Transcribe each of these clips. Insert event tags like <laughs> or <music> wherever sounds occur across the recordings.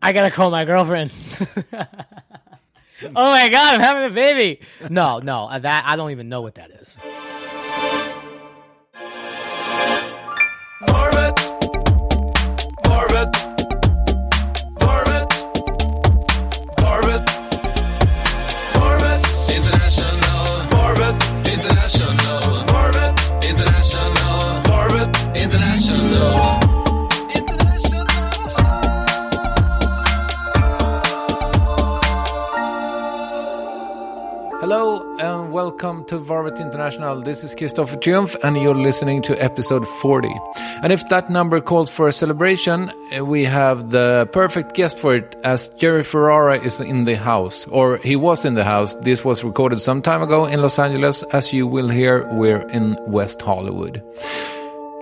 I gotta call my girlfriend. <laughs> oh my god, I'm having a baby. No, no, uh, that I don't even know what that is. Varvet. Varvet. Varvet. Varvet. Varvet. International. Varvet. International. Varvet. International. Varvet. International. Hello and welcome to Varvet International. This is Kristoffer Triumf and you're listening to episode 40. And if that number calls for a celebration, eh, we have the perfect guest for it as Jerry Ferrara is in the house, or he was in the house. This was recorded some time ago in Los Angeles. As you will hear, we're in West Hollywood.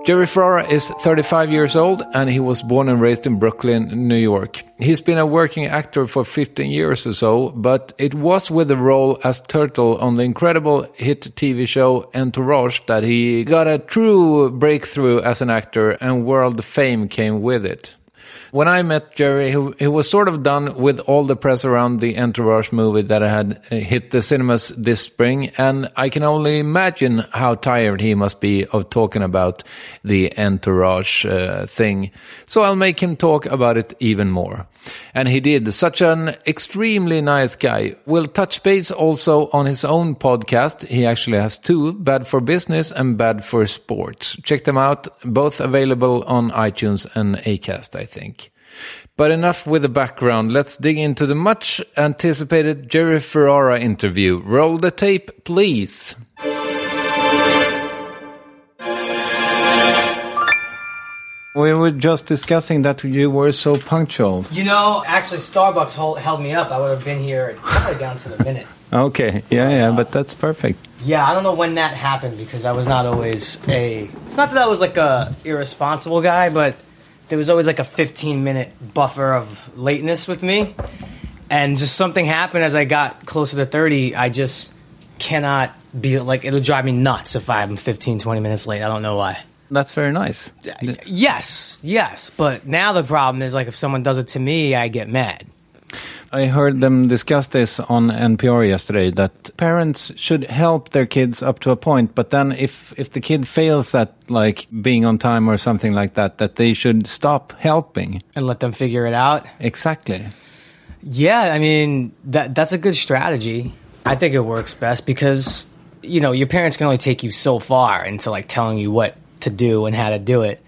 Jerry Ferrara is 35 years old and he was born and raised in Brooklyn, New York. He's been a working actor for 15 years or so, but it was with the role as Turtle on the incredible hit TV show Entourage that he got a true breakthrough as an actor and world fame came with it. When I met Jerry, he, he was sort of done with all the press around the Entourage movie that had uh, hit the cinemas this spring, and I can only imagine how tired he must be of talking about the Entourage uh, thing. So I'll make him talk about it even more. And he did. Such an extremely nice guy. We'll touch base also on his own podcast. He actually has two, Bad for Business and Bad for Sports. Check them out, both available on iTunes and Acast, I think. But enough with the background. Let's dig into the much anticipated Jerry Ferrara interview. Roll the tape, please. We were just discussing that you were so punctual. You know, actually, Starbucks hold, held me up. I would have been here probably down to the minute. <laughs> Okay, yeah, yeah, but that's perfect. Yeah, I don't know when that happened because I was not always a. It's not that I was like a irresponsible guy, but there was always like a 15 minute buffer of lateness with me, and just something happened as I got closer to 30. I just cannot be like it'll drive me nuts if I'm 15, 20 minutes late. I don't know why. That's very nice. Yes, yes, but now the problem is like if someone does it to me, I get mad. I heard them discuss this on NPR yesterday that parents should help their kids up to a point, but then if if the kid fails at like being on time or something like that, that they should stop helping. and let them figure it out. Exactly. Yeah, I mean that that's a good strategy. I think it works best because you know your parents can only take you so far into like telling you what to do and how to do it.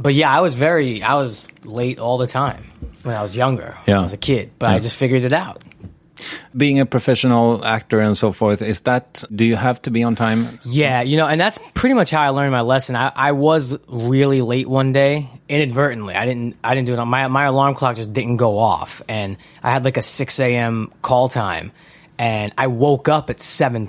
But yeah, I was very I was late all the time when I was younger. When Yeah. I was a kid, but I just figured it out. Being a professional actor and so forth, is that do you have to be on time? Yeah, you know, and that's pretty much how I learned my lesson. I, I was really late one day, inadvertently. I didn't I didn't do it on my my alarm clock just didn't go off, and I had like a six a.m. call time, and I woke up at seven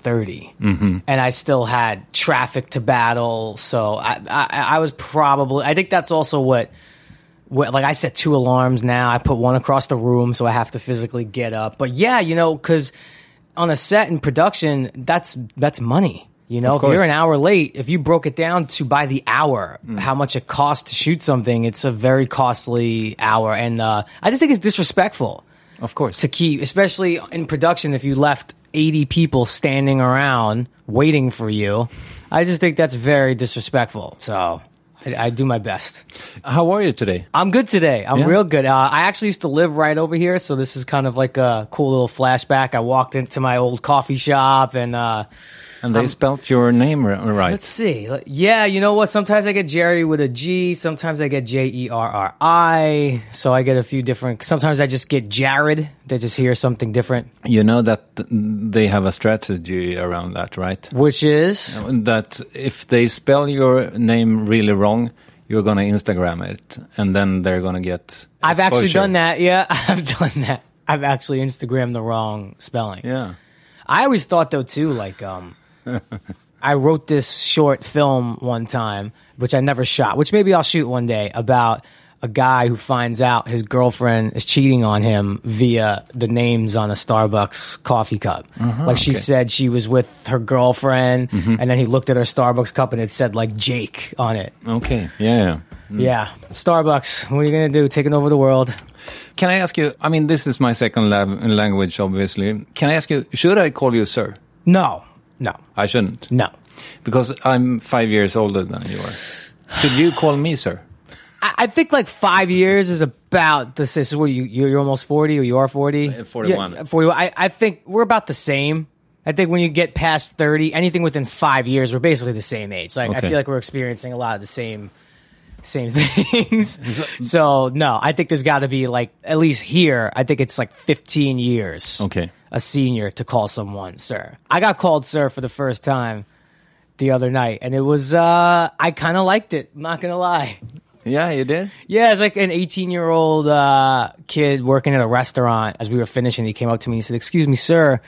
and I still had traffic to battle. So I, I I was probably I think that's also what. What, like I set two alarms now. I put one across the room, so I have to physically get up. But yeah, you know, because on a set in production, that's that's money. You know, if you're an hour late, if you broke it down to by the hour, how much it costs to shoot something, it's a very costly hour, and uh, I just think it's disrespectful Of course. to keep, especially in production, if you left 80 people standing around waiting for you. I just think that's very disrespectful. So I, I do my best. How are you today? I'm good today. I'm Yeah. real good. Uh, I actually used to live right over here, so this is kind of like a cool little flashback. I walked into my old coffee shop and. Uh, And they spelt your name right. Let's see. Yeah, you know what? Sometimes I get Jerry with a G. Sometimes I get J E R R I. So I get a few different. Sometimes I just get Jared. They just hear something different, You know that they have a strategy around that, right? which is That if they spell your name really wrong, you're going to Instagram it, and then they're going to get. I've actually done that. Yeah, <laughs> I've done that. I've actually Instagrammed the wrong spelling. Yeah. I always thought though too, like um, I wrote this short film one time, which I never shot, which maybe I'll shoot one day about a guy who finds out his girlfriend is cheating on him via the names on a Starbucks coffee cup. Uh-huh, like she said she was with her girlfriend, mm-hmm. and then he looked at her Starbucks cup and it said like Jake on it. Okay. Yeah. yeah. Yeah, Starbucks. What are you gonna do? Taking over the world? Can I ask you? I mean, this is my second lab- language, obviously. Can I ask you? Should I call you sir? No, no, I shouldn't, no. because I'm five years older than you are. Should you call me sir? I I think like five years is about this. This is what you you're, you're almost forty or you are forty. Uh, 41. Yeah, Forty. I I think we're about the same. I think when you get past thirty, anything within five years, we're basically the same age. Like I feel like we're experiencing a lot of the same same <laughs> things. so no, I think there's got to be like at least here. I think it's like fifteen years. Okay. A senior to call someone sir. I got called sir for the first time the other night, and it was uh I kind of liked it. I'm not gonna lie. Yeah, you did. Yeah, it's like an 18 year old uh, kid working at a restaurant. As we were finishing, he came up to me and he said, "Excuse me, sir."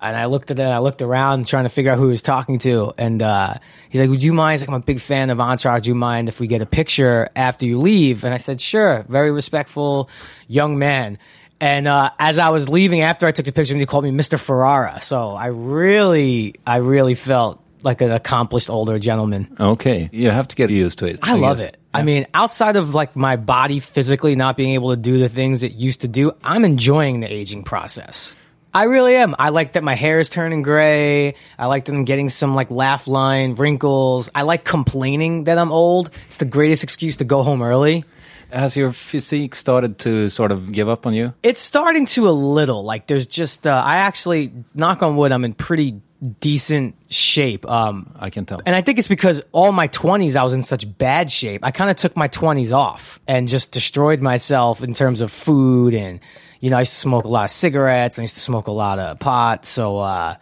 And I looked at it. I looked around, trying to figure out who he was talking to. And uh, he's like, "Would you mind?" He's like, "I'm a big fan of Entourage. Do you mind if we get a picture after you leave?" And I said, "Sure." Very respectful young man. And uh, as I was leaving, after I took the picture, he called me Mr. Ferrara. So I really, I really felt like an accomplished older gentleman. Okay, you have to get used to it. I love guess. it. I mean, outside of like my body physically not being able to do the things it used to do, I'm enjoying the aging process. I really am. I like that my hair is turning gray. I like that I'm getting some like laugh line wrinkles. I like complaining that I'm old. It's the greatest excuse to go home early. Has your physique started to sort of give up on you? It's starting to a little. Like there's just uh, I actually knock on wood, I'm in pretty decent shape. Um, I can tell. And I think it's because all my 20s, I was in such bad shape. I kind of took my 20s off and just destroyed myself in terms of food. And, you know, I used to smoke a lot of cigarettes and I used to smoke a lot of pot. So, uh,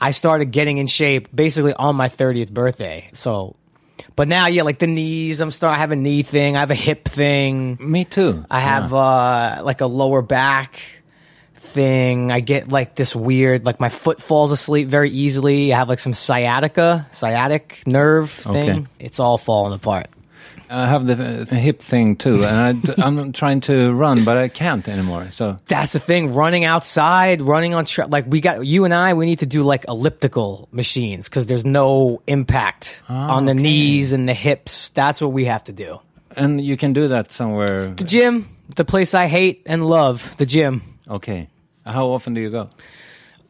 I started getting in shape basically on my 30th birthday. So, but now, yeah, like the knees, I'm starting, I have a knee thing, I have a hip thing. Me too. I have uh like a lower back thing. I get like this weird like my foot falls asleep very easily. I have like some sciatica, sciatic nerve thing. Okay. It's all falling apart. I have the uh, hip thing too, and I, am <laughs> trying to run, but I can't anymore. So That's the thing. Running outside, running on tra- like we got you and I. We need to do like elliptical machines because there's no impact on the okay. knees and the hips. That's what we have to do. and you can do that somewhere. The gym, the place I hate and love, the gym. Okay. How often do you go?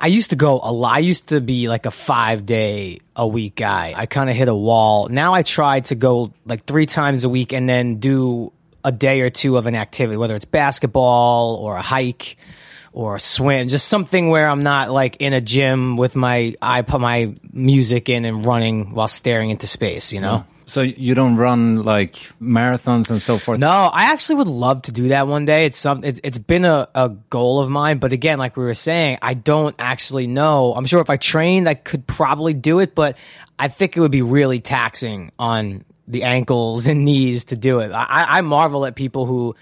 I used to go a lot. I used to be like a five day a week guy. I kind of hit a wall. Now I try to go like three times a week and then do a day or two of an activity, whether it's basketball or a hike or a swim, just something where I'm not like in a gym with my I put my music in and running while staring into space, you know? So you don't run like marathons and so forth. No, I actually would love to do that one day. It's some. It's, it's been a, a goal of mine, but again, like we were saying, I don't actually know. I'm sure if I trained, I could probably do it, but I think it would be really taxing on the ankles and knees to do it. I- I marvel at people who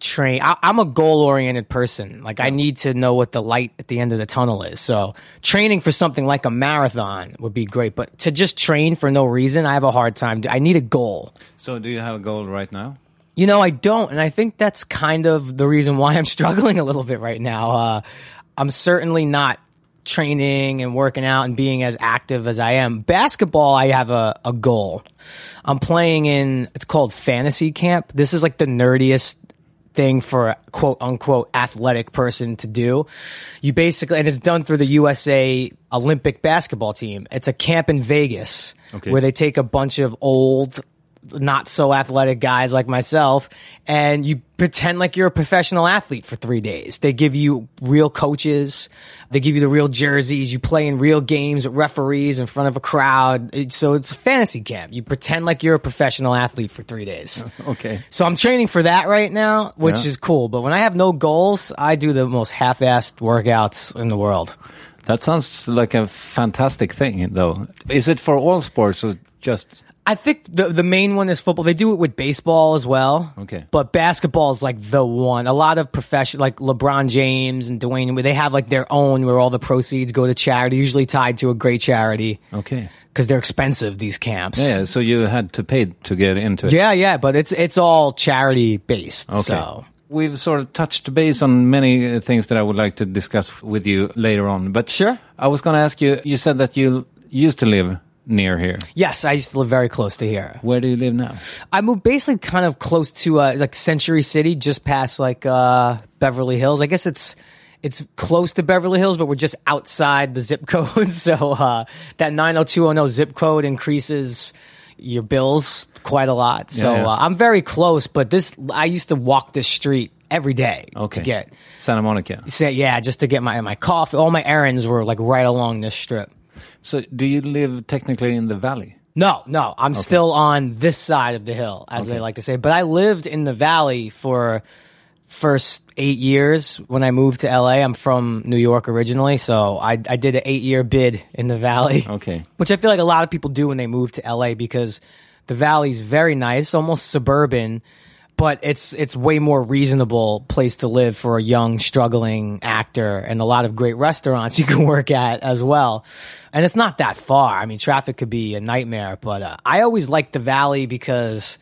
train. I, I'm a goal oriented person. Like I need to know what the light at the end of the tunnel is. So training for something like a marathon would be great, but to just train for no reason, I have a hard time. I need a goal. So do you have a goal right now? You know, I don't, and I think that's kind of the reason why I'm <laughs> struggling a little bit right now. Uh, I'm certainly not training and working out and being as active as I am. Basketball, I have a, a goal. I'm playing in, it's called fantasy camp. This is like the nerdiest thing for a quote unquote athletic person to do. You basically, and it's done through the USA Olympic basketball team. It's a camp in Vegas Okay. where they take a bunch of old, not so athletic guys like myself and you pretend like you're a professional athlete for three days. They give you real coaches. They give you the real jerseys. You play in real games with referees in front of a crowd. So it's a fantasy camp. You pretend like you're a professional athlete for three days. <laughs> Okay. So I'm training for that right now, which Yeah. is cool. But when I have no goals, I do the most half-assed workouts in the world. That sounds like a fantastic thing, though. Is it for all sports? Or just I think the the main one is football. They do it with baseball as well. Okay. But basketball is like the one. A lot of profession like LeBron James and Dwyane, where they have like their own where all the proceeds go to charity, usually tied to a great charity. okay? Because they're expensive, these camps. Yeah, so you had to pay to get into it. Yeah, yeah, but it's it's all charity based. Okay. So We've sort of touched base on many uh, things that I would like to discuss with you later on. But Sure. I was going to ask you. You said that you used to live near here. yes, I used to live very close to here. Where do you live now? I moved basically kind of close to uh, like Century City, just past like uh, Beverly Hills. I guess it's it's close to Beverly Hills, but we're just outside the zip <laughs> code. So uh, that 90210 zip code increases your bills quite a lot. So Yeah, yeah. Uh, I'm very close, but this I used to walk this street every day Okay. to get Santa Monica. say yeah, just to get my my coffee. All my errands were like right along this strip. So do you live technically in the valley? No, no, I'm still on this side of the hill, as they like to say. But I lived in the valley for first eight years when I moved to LA. I'm from New York originally, so I, I did an eight year bid in the valley. Okay. Which I feel like a lot of people do when they move to LA because the valley's very nice, almost suburban, but it's it's way more reasonable place to live for a young struggling actor and a lot of great restaurants <laughs> you can work at as well. And it's not that far. I mean, traffic could be a nightmare, but uh, I always liked the valley because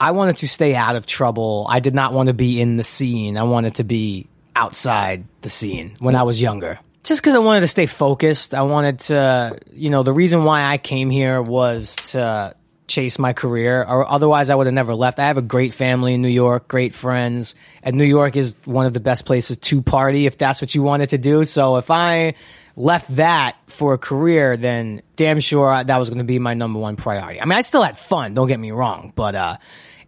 I wanted to stay out of trouble. I did not want to be in the scene. I wanted to be outside the scene when I was younger. Just because I wanted to stay focused. I wanted to, you know, the reason why I came here was to chase my career, or otherwise I would have never left. I have a great family in New York, great friends, and New York is one of the best places to party if that's what you wanted to do. So if I left that for a career, then damn sure that was going to be my number one priority. I mean, I still had fun, don't get me wrong, but uh,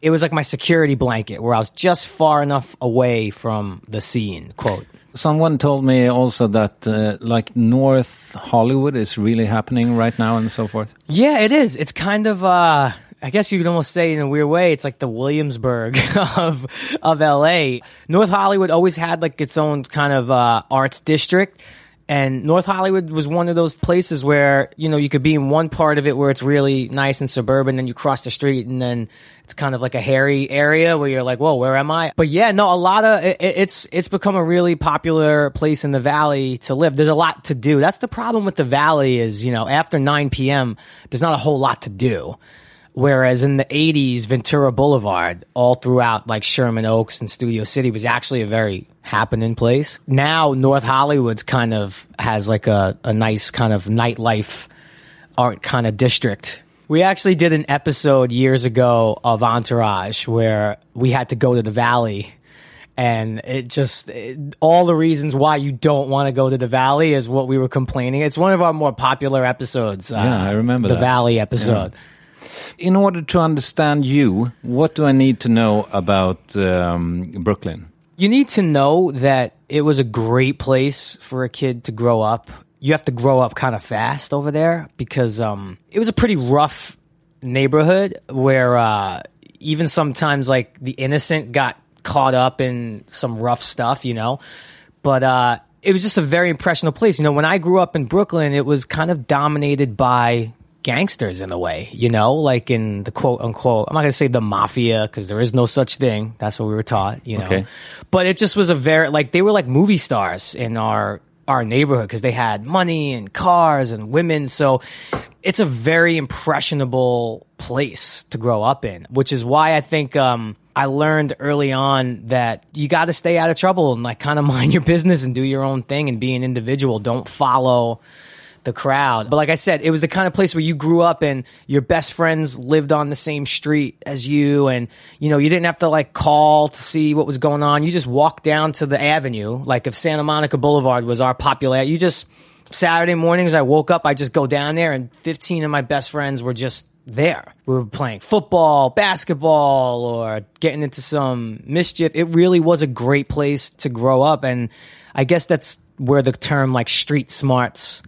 it was like my security blanket where I was just far enough away from the scene, quote. Someone told me also that uh, like North Hollywood is really happening right now and so forth. Yeah, it is. It's kind of uh I guess you could almost say in a weird way, it's like the Williamsburg <laughs> of of LA. North Hollywood always had like its own kind of uh arts district. And North Hollywood was one of those places where, you know, you could be in one part of it where it's really nice and suburban, and you cross the street and then it's kind of like a hairy area where you're like, whoa, where am I? But yeah, no, a lot of it, it's it's become a really popular place in the valley to live. There's a lot to do. That's the problem with the valley is, you know, after 9 p.m., there's not a whole lot to do. Whereas in the 80s, Ventura Boulevard, all throughout like Sherman Oaks and Studio City, was actually a very happening place. Now, North Hollywood's kind of has like a, a nice kind of nightlife art kind of district. We actually did an episode years ago of Entourage where we had to go to the valley. And it just, it, all the reasons why you don't want to go to the valley is what we were complaining. It's one of our more popular episodes. Yeah, I uh, remember the that. valley episode. In order to understand you, what do I need to know about um, Brooklyn? You need to know that it was a great place for a kid to grow up. You have to grow up kind of fast over there because um, it was a pretty rough neighborhood where uh, even sometimes like the innocent got caught up in some rough stuff, you know. But uh, it was just a very impressionable place. You know, when I grew up in Brooklyn, it was kind of dominated by gangsters in a way, you know, like in the quote unquote, I'm not going to say the mafia because there is no such thing. That's what we were taught, you know. Okay. But it just was a very, like, they were like movie stars in our our neighborhood because they had money and cars and women. So it's a very impressionable place to grow up in, which is why I think um, I learned early on that you got to stay out of trouble and like kind of <laughs> mind your business and do your own thing and be an individual. Don't follow the crowd. But like I said, it was the kind of place where you grew up and your best friends lived on the same street as you and you know, you didn't have to like call to see what was going on. You just walked down to the avenue. Like if Santa Monica Boulevard was our popular, you just Saturday mornings I woke up, I just go down there and 15 of my best friends were just there. We were playing football, basketball, or getting into some mischief. It really was a great place to grow up. And I guess that's where the term like street smarts,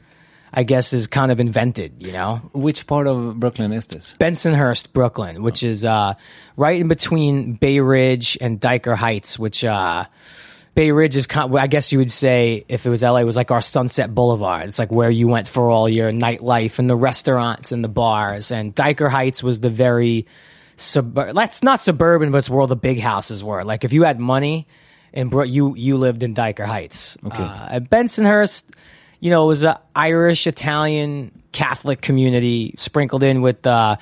I guess, is kind of invented, you know? Which part of Brooklyn is this? Bensonhurst, Brooklyn, which is uh, right in between Bay Ridge and Dyker Heights, which uh, Bay Ridge is kind. I guess you would say if it was LA, it was like our Sunset Boulevard. It's like where you went for all your nightlife and the restaurants and the bars. And Dyker Heights was the very sub. That's not suburban, but it's where all the big houses were. Like if you had money, and bro- you you lived in Dyker Heights. Okay. Uh, at Bensonhurst, you know, it was a Irish Italian Catholic community sprinkled in with. Uh,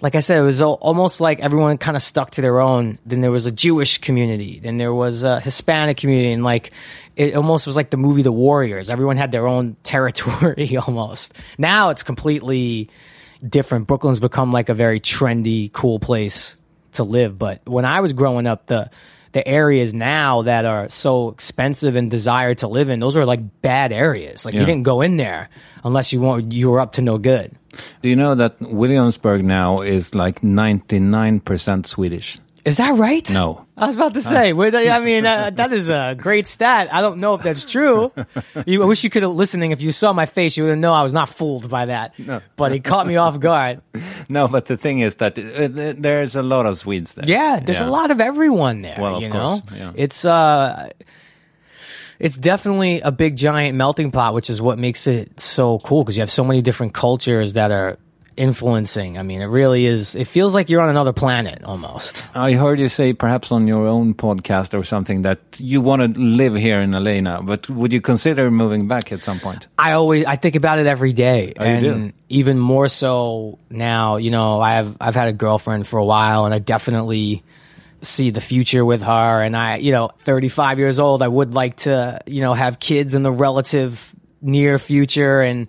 like I said, it was al- almost like everyone kind of stuck to their own. Then there was a Jewish community, then there was a Hispanic community, and like it almost was like the movie The Warriors. Everyone had their own <laughs> territory almost. Now it's completely different. Brooklyn's become like a very trendy, cool place to live. But when I was growing up, the the areas now that are so expensive and desired to live in, those are like bad areas. Like you didn't go in there unless you want you were up to no good. Do you know that Williamsburg now is like 99% Swedish? Is that right? No. I was about to say. where I mean, uh, that is a great stat. I don't know if that's true. <laughs> You, I wish you could have listening. If you saw my face, you would know I was not fooled by that. No. But it caught me off guard. <laughs> No, but the thing is that uh, there's a lot of Swedes there. Yeah, there's a lot of everyone there. Well, of you course, know, yeah. it's uh, it's definitely a big giant melting pot, which is what makes it so cool because you have so many different cultures that are influencing. I mean, it really is. It feels like you're on another planet almost. I heard you say perhaps on your own podcast or something that you want to live here in LA now, but would you consider moving back at some point? I always I think about it every day, Oh, and even more so now. You know, I have I've had a girlfriend for a while, and I definitely see the future with her. And I, you know, 35 years old, I would like to, you know, have kids in the relative near future. And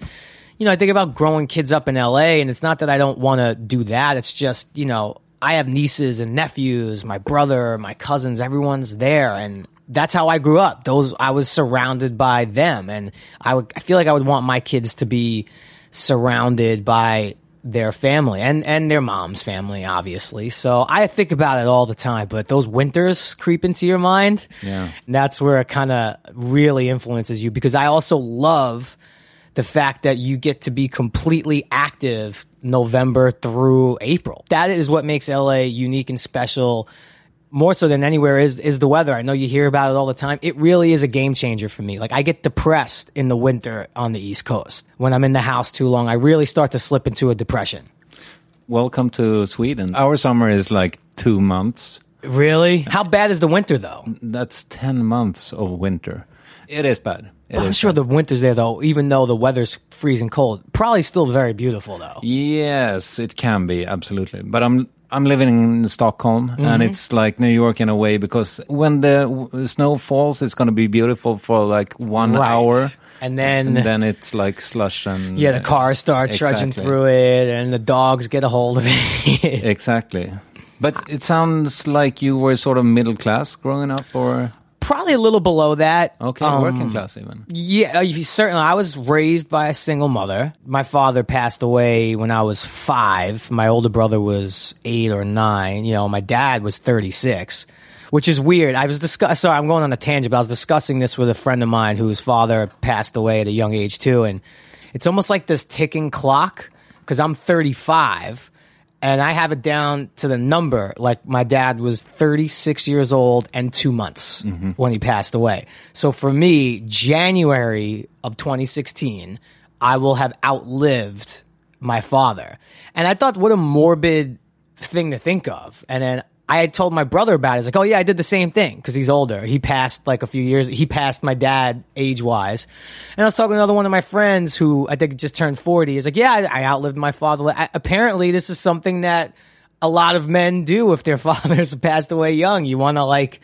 you know, I think about growing kids up in LA, and it's not that I don't want to do that. It's just you know, I have nieces and nephews, my brother, my cousins, everyone's there, and that's how I grew up. Those I was surrounded by them, and I would I feel like I would want my kids to be surrounded by their family and and their mom's family obviously so i think about it all the time but those winters creep into your mind Yeah. and that's where it kind of really influences you because i also love the fact that you get to be completely active november through april that is what makes la unique and special more so than anywhere is is the weather. I know you hear about it all the time. It really is a game changer for me. Like I get depressed in the winter on the East Coast. When I'm in the house too long, I really start to slip into a depression. Welcome to Sweden. Our summer is like two months. Really? How bad is the winter though? That's 10 months of winter. It is bad. I'm sure the winter's there though, even though the weather's freezing cold. Probably still very beautiful though. Yes, it can be absolutely. But I'm I'm living in Stockholm, Mm-hmm. and it's like New York in a way because when the w- snow falls, it's going to be beautiful for like one Right. hour, And then, and then it's like slush and yeah, the cars start trudging through it and the dogs get a hold of it. Exactly. But it sounds like you were sort of middle class growing up, or Probably a little below that. okay, Um, working class even. Yeah, uh, certainly. I was raised by a single mother. My father passed away when I was five. My older brother was eight or nine. You know, my dad was 36, which is weird. I was discuss. Sorry, I'm going on a tangent, but I was discussing this with a friend of mine whose father passed away at a young age too. And it's almost like this ticking clock because I'm 35 and I have it down to the number. Like my dad was 36 years old and two months mm-hmm. when he passed away. So for me, January of 2016, I will have outlived my father. And I thought, what a morbid thing to think of. And then I had told my brother about it. He's like, oh yeah, I did the same thing because he's older. He passed like a few years. He passed my dad age wise. And I was talking to another one of my friends who I think just turned 40. He's like, yeah, I, I outlived my father. I, apparently this is something that a lot of men do if their <laughs> fathers passed away young. You want to like,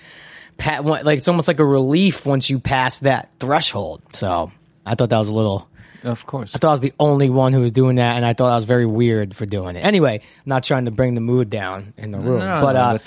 pat, like it's almost like a relief once you pass that threshold. So I thought that was a little Of course. I thought I was the only one who was doing that, and I thought I was very weird for doing it. Anyway, I'm not trying to bring the mood down in the room, No, but uh, but-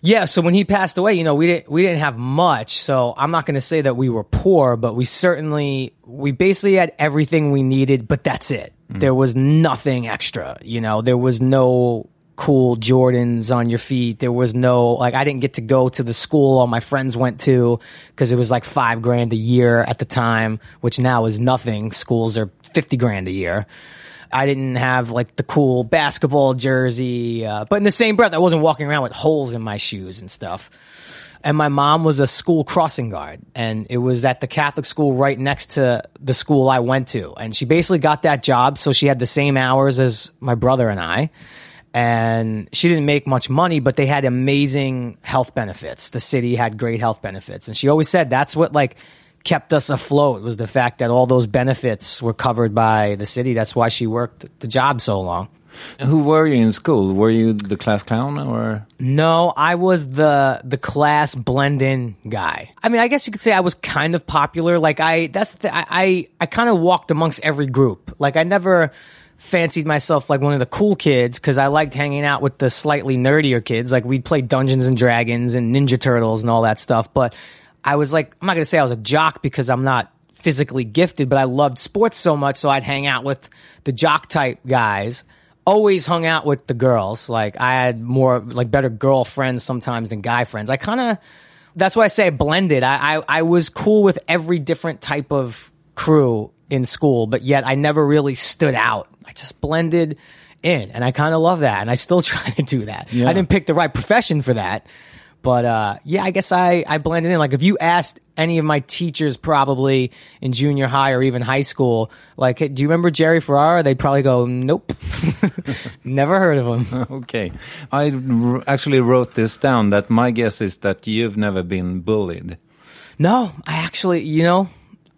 yeah. So when he passed away, you know, we didn't we didn't have much. So I'm not going to say that we were poor, but we certainly we basically had everything we needed, but that's it. Mm. There was nothing extra. You know, there was no cool Jordans on your feet. There was no like I didn't get to go to the school all my friends went to because it was like five grand a year at the time, which now is nothing. Schools are fifty grand a year. I didn't have like the cool basketball jersey, uh, but in the same breath, I wasn't walking around with holes in my shoes and stuff. And my mom was a school crossing guard, and it was at the Catholic school right next to the school I went to. And she basically got that job, so she had the same hours as my brother and I. And she didn't make much money, but they had amazing health benefits. The city had great health benefits. And she always said that's what like kept us afloat was the fact that all those benefits were covered by the city. That's why she worked the job so long. Who were you in school? Were you the class clown or? No, I was the the class blend in guy. I mean, I guess you could say I was kind of popular. Like I, that's the, I, I, I kind of walked amongst every group. Like I never fancied myself like one of the cool kids because I liked hanging out with the slightly nerdier kids. Like we'd play Dungeons and Dragons and Ninja Turtles and all that stuff. But I was like, I'm not gonna say I was a jock because I'm not physically gifted, but I loved sports so much, so I'd hang out with the jock type guys always hung out with the girls. Like I had more like better girlfriends sometimes than guy friends. I kind of that's why I say blended. I, I I was cool with every different type of crew in school, but yet I never really stood out. I just blended in, and I kind of love that, and I still <laughs> try to do that. Yeah. I didn't pick the right profession for that. But uh, yeah, I guess I, I blended in. Like if you asked any of my teachers, probably in junior high or even high school, like, hey, do you remember Jerry Ferrara? They'd probably go, nope, <laughs> never heard of him. <laughs> Okay, I r- actually wrote this down. That my guess is that you've never been bullied. No, I actually, you know,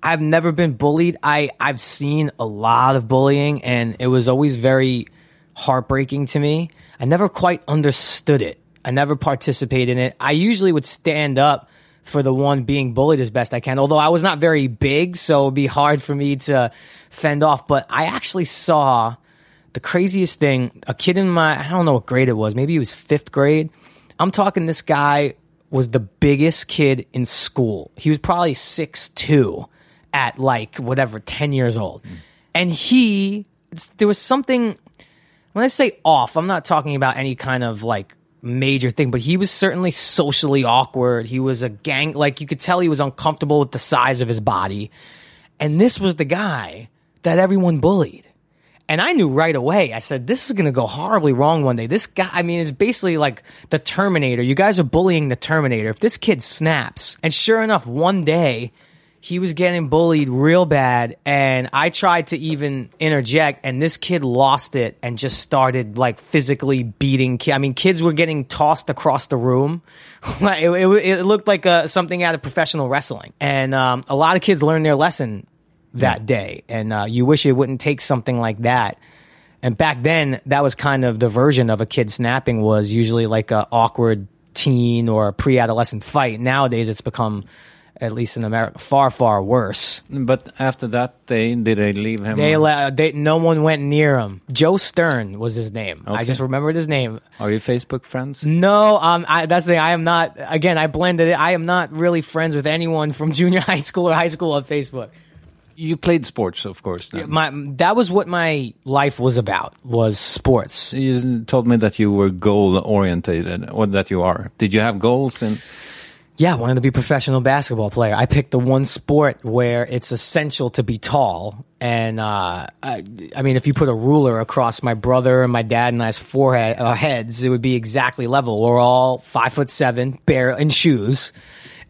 I've never been bullied. I I've seen a lot of bullying, and it was always very heartbreaking to me. I never quite understood it. I never participated in it. I usually would stand up for the one being bullied as best I can. Although I was not very big, so it'd be hard for me to fend off. But I actually saw the craziest thing. A kid in my I don't know what grade it was. Maybe he was fifth grade. I'm talking. This guy was the biggest kid in school. He was probably six two at like whatever ten years old, and he there was something when I say off, I'm not talking about any kind of like major thing, but he was certainly socially awkward. He was a gang, like you could tell he was uncomfortable with the size of his body. And this was the guy that everyone bullied. And I knew right away, I said, this is going to go horribly wrong one day. This guy, I mean, it's basically like the Terminator. You guys are bullying the Terminator. If this kid snaps, and sure enough, one day, he was getting bullied real bad and i tried to even interject and this kid lost it and just started like physically beating ki- i mean kids were getting tossed across the room. <laughs> It, it, it looked like uh, something out of professional wrestling. And um, a lot of kids learned their lesson that day and uh, you wish it wouldn't take something like that. And back then that was kind of the version of a kid snapping was usually like a awkward teen or a pre-adolescent fight. Nowadays it's become at least in america far far worse But after that day, did they leave him? they, le- they no one went near him. Joe Stern was his name. I just remembered his name. Are you Facebook friends? No, um, I, that's the thing. I am not. Again, I blended it. I am not really friends with anyone from <laughs> junior high school or high school on Facebook. You played sports, of course. then. My that was what my life was about was sports. you told me that you were goal orientated, or that you are. Did you have goals? And Yeah, I wanted to be a professional basketball player. I picked the one sport where it's essential to be tall. And uh, I, I mean, if you put a ruler across my brother and my dad and I's forehead uh, heads, it would be exactly level. We're all five foot seven, bare in shoes,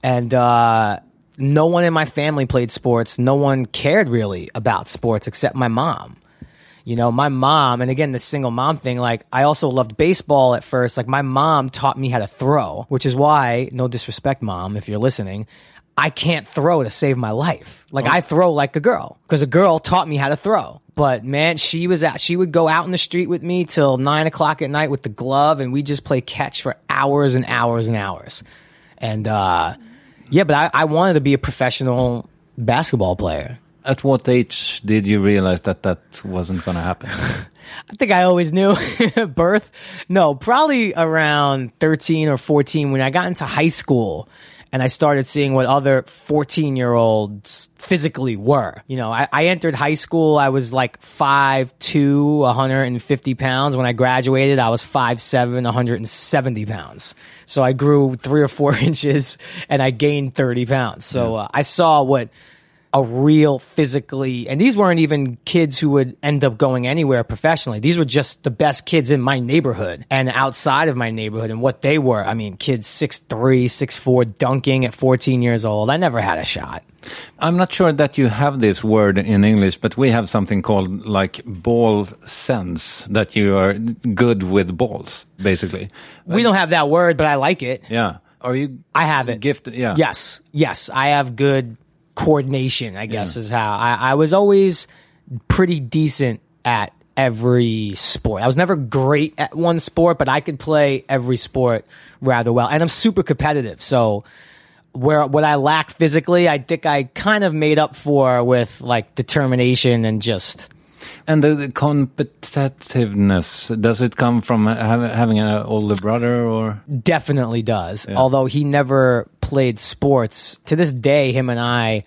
and uh, no one in my family played sports. No one cared really about sports except my mom. You know, my mom, and again, the single mom thing, like, I also loved baseball at first. Like, my mom taught me how to throw, which is why, no disrespect, mom, if you're listening, I can't throw to save my life. Like, I throw like a girl, because a girl taught me how to throw. But man, she was out, she would go out in the street with me till nine o'clock at night with the glove, and we just play catch for hours and hours and hours. And, uh, yeah, but I, I wanted to be a professional basketball player. At what age did you realize that that wasn't going to happen? <laughs> I think I always knew <laughs> birth. No, probably around 13 or 14 when I got into high school and I started seeing what other 14 year olds physically were. You know, I, I entered high school, I was like 5'2, 150 pounds. When I graduated, I was 5'7, 170 pounds. So I grew three or four <laughs> inches and I gained 30 pounds. So uh, I saw what a real physically, and these weren't even kids who would end up going anywhere professionally. These were just the best kids in my neighborhood and outside of my neighborhood and what they were. I mean, kids six three, six four, dunking at 14 years old. I never had a shot. I'm not sure that you have this word in English, but we have something called like ball sense that you are good with balls, basically. We don't have that word, but I like it. Yeah. Are you? I have it. Gifted. Yeah. Yes, yes, I have good coordination. I guess is how I, I was always pretty decent at every sport. I was never great at one sport, but I could play every sport rather well, and I'm super competitive. So where what I lack physically, I think I kind of made up for with like determination and just And the, the competitiveness does it come from ha- having an older brother or? definitely does. Although he never played sports, to this day, him and I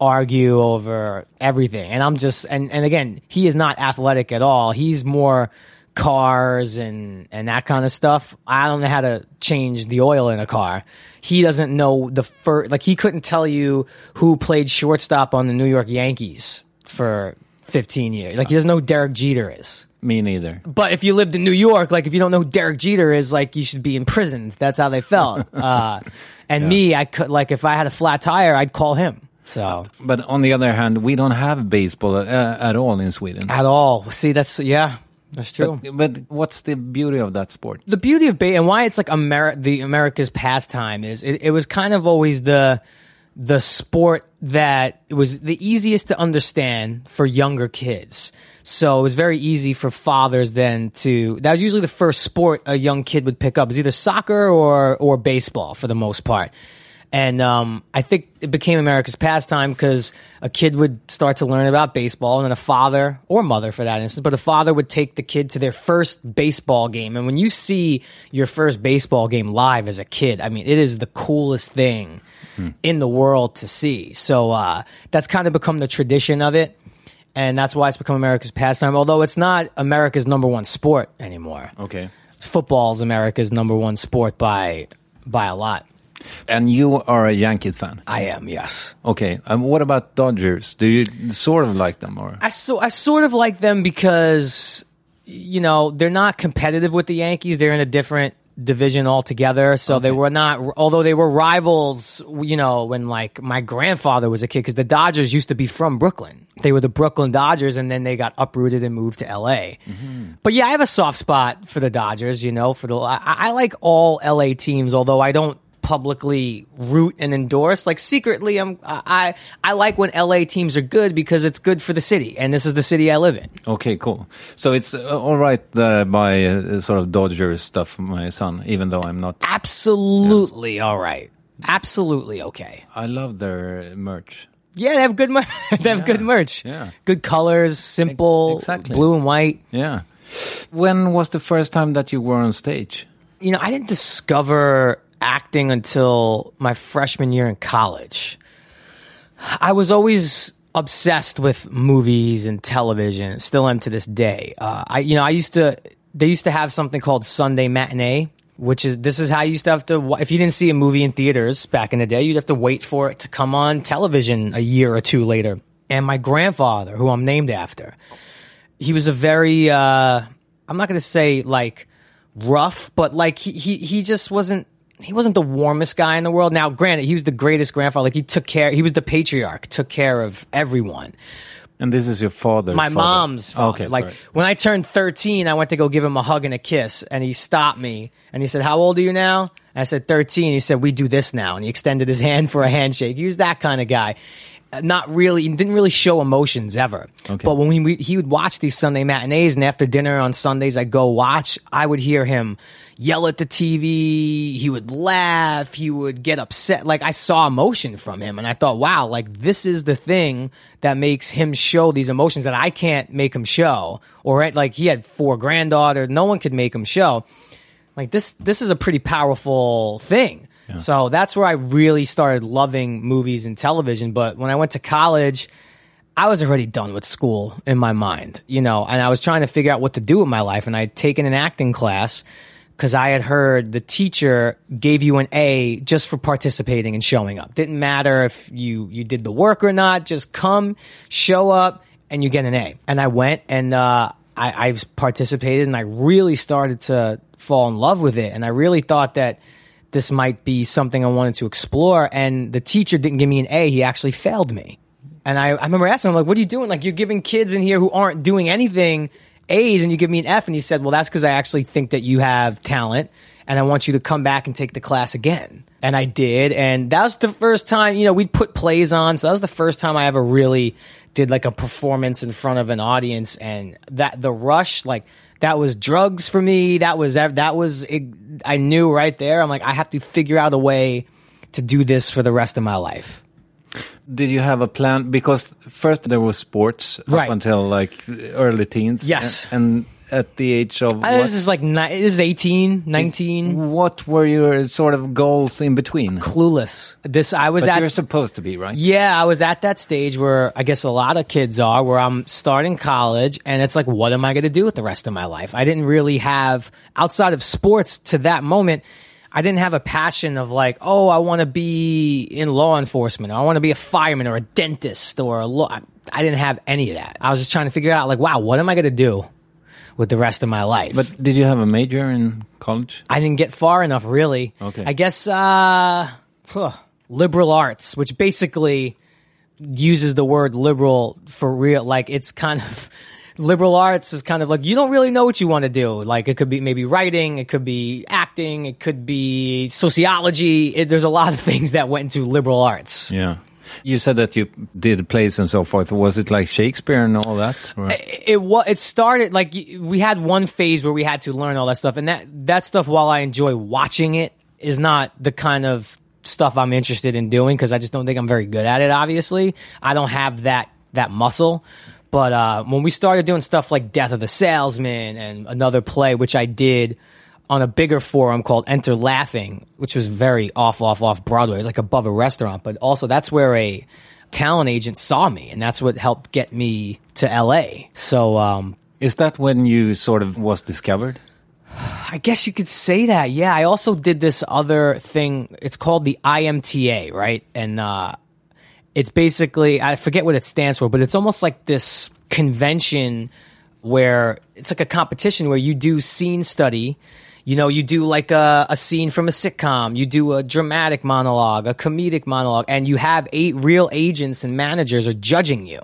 argue over everything. And I'm just and and again, he is not athletic at all. He's more cars and and that kind of stuff. I don't know how to change the oil in a car. He doesn't know the first like he couldn't tell you who played shortstop on the New York Yankees for 15 years. Like he doesn't know who Derek Jeter is. Me neither. But if you lived in New York, like if you don't know who Derek Jeter is, like you should be imprisoned. That's how they felt. <laughs> uh, and me, I could like if I had a flat tire, I'd call him. So But on the other hand, we don't have baseball uh, at all in Sweden. at all, see that's yeah, that's true. But, but what's the beauty of that sport? the beauty of ba- and why it's like Ameri- the America's pastime is it, it was kind of always the the sport that was the easiest to understand for younger kids. So it was very easy for fathers then to that was usually the first sport a young kid would pick up. It was either soccer or or baseball for the most part. And um, I think it became America's pastime because a kid would start to learn about baseball, and then a father or mother, for that instance, but a father would take the kid to their first baseball game. And when you see your first baseball game live as a kid, I mean, it is the coolest thing in the world to see. So uh, that's kind of become the tradition of it. And that's why it's become America's pastime, although it's not America's number one sport anymore. Okay. Football is America's number one sport by by a lot. And you are a Yankees fan. I am, yes. Okay. Um, what about Dodgers? Do you sort of like them or? I so I sort of like them because you know they're not competitive with the Yankees. They're in a different division altogether. So they were not, although they were rivals. You know, when like my grandfather was a kid, because the Dodgers used to be from Brooklyn. They were the Brooklyn Dodgers, and then they got uprooted and moved to L.A. But yeah, I have a soft spot for the Dodgers. You know, for the I, I like all L.A. teams, although I don't publicly root and endorse. Like secretly, I'm I I like when LA teams are good because it's good for the city, and this is the city I live in. Okay, cool. So it's uh, all right uh, by uh, sort of Dodger stuff, my son, even though I'm not. Absolutely all right. Absolutely okay. I love their merch. Yeah, they have good merch. <laughs> they have good merch. yeah. Good colors, simple, Exactly. blue and white. Yeah. When was the first time that you were on stage? You know, I didn't discover acting until my freshman year in college. I was always obsessed with movies and television. Still am to this day. Uh, I, you know, I used to. They used to have something called Sunday matinee, which is this is how you used to have to. If you didn't see a movie in theaters back in the day, you'd have to wait for it to come on television a year or two later. And my grandfather, who I'm named after, he was a very. Uh, I'm not going to say like rough, but like he, he he just wasn't he wasn't the warmest guy in the world. Now, granted, he was the greatest grandfather. Like he took care. He was the patriarch. Took care of everyone. And this is your father. My mom's oh, father. Okay, like sorry. when I turned 13, I went to go give him a hug and a kiss, and he stopped me and he said, "How old are you now?" And I said 13. He said, "We do this now," and he extended his hand for a handshake. He was that kind of guy. Not really, he didn't really show emotions ever. Okay. But when we, we he would watch these Sunday matinees, and after dinner on Sundays, I'd go watch. I would hear him yell at the TV. He would laugh. He would get upset. Like I saw emotion from him, and I thought, wow, like this is the thing that makes him show these emotions that I can't make him show. Or at, like he had four granddaughters, no one could make him show. Like this, this is a pretty powerful thing. So that's where I really started loving movies and television. But when I went to college, I was already done with school in my mind, you know, and I was trying to figure out what to do with my life. And I'd taken an acting class because I had heard the teacher gave you an A just for participating and showing up. Didn't matter if you you did the work or not. Just come, show up, and you get an A. And I went and uh, I, I participated, and I really started to fall in love with it. And I really thought that this might be something I wanted to explore. And the teacher didn't give me an A; he actually failed me. And I, I remember asking him, like, what are you doing? Like, you're giving kids in here who aren't doing anything A's and you give me an F. And he said, well, that's because I actually think that you have talent and I want you to come back and take the class again. And I did. And that was the first time, you know, we'd put plays on. So that was the first time I ever really did like a performance in front of an audience. And that, the rush, like, that was drugs for me. That was, that was, I knew right there. I'm like, I have to figure out a way to do this for the rest of my life. Did you have a plan? Because first there was sports Right. up until like early teens. Yes. And, at the age of Uh, This is like, ni- this is 18, 19. what were your sort of goals in between? Clueless. This, I was But at. you're supposed to be, right? Yeah, I was at that stage where I guess a lot of kids are, where I'm starting college, and it's like, what am I going to do with the rest of my life? I didn't really have, outside of sports to that moment, I didn't have a passion of like, oh, I want to be in law enforcement, or I want to be a fireman, or a dentist, or a law. I, I didn't have any of that. I was just trying to figure out, like, wow, what am I going to do with the rest of my life? But did you have a major in college? I didn't get far enough, really. Okay. I guess uh, huh, liberal arts, which basically uses the word liberal for real. Like it's kind of <laughs> liberal arts is kind of like you don't really know what you want to do. Like it could be maybe writing, it could be acting, it could be sociology. It, there's a lot of things that went into liberal arts. Yeah. You said that you did plays and so forth. Was it like Shakespeare and all that? it was it started like we had one phase where we had to learn all that stuff and that that stuff while i enjoy watching it is not the kind of stuff i'm interested in doing because i just don't think i'm very good at it obviously i don't have that that muscle but uh, when we started doing stuff like death of the salesman and another play which i did on a bigger forum called Enter Laughing, which was very off, off, off Broadway. It was like above a restaurant, but also that's where a talent agent saw me, and that's what helped get me to LA. So um, Is that when you sort of was discovered? I guess you could say that. Yeah, I also did this other thing. It's called the IMTA, right? And uh, it's basically I forget what it stands for, but it's almost like this convention where it's like a competition where you do scene study. You know, you do like a, a scene from a sitcom, you do a dramatic monologue, a comedic monologue, and you have eight real agents and managers are judging you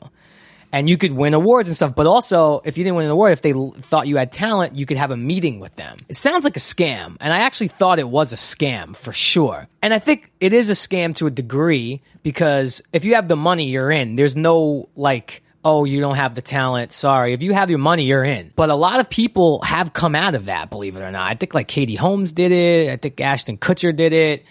and you could win awards and stuff. But also, if you didn't win an award, if they l- thought you had talent, you could have a meeting with them. It sounds like a scam, and I actually thought it was a scam for sure. And I think it is a scam to a degree because if you have the money, you're in. There's no like. Oh, you don't have the talent. Sorry. If you have your money, you're in. But a lot of people have come out of that, believe it or not. I think like Katie Holmes did it. I think Ashton Kutcher did it.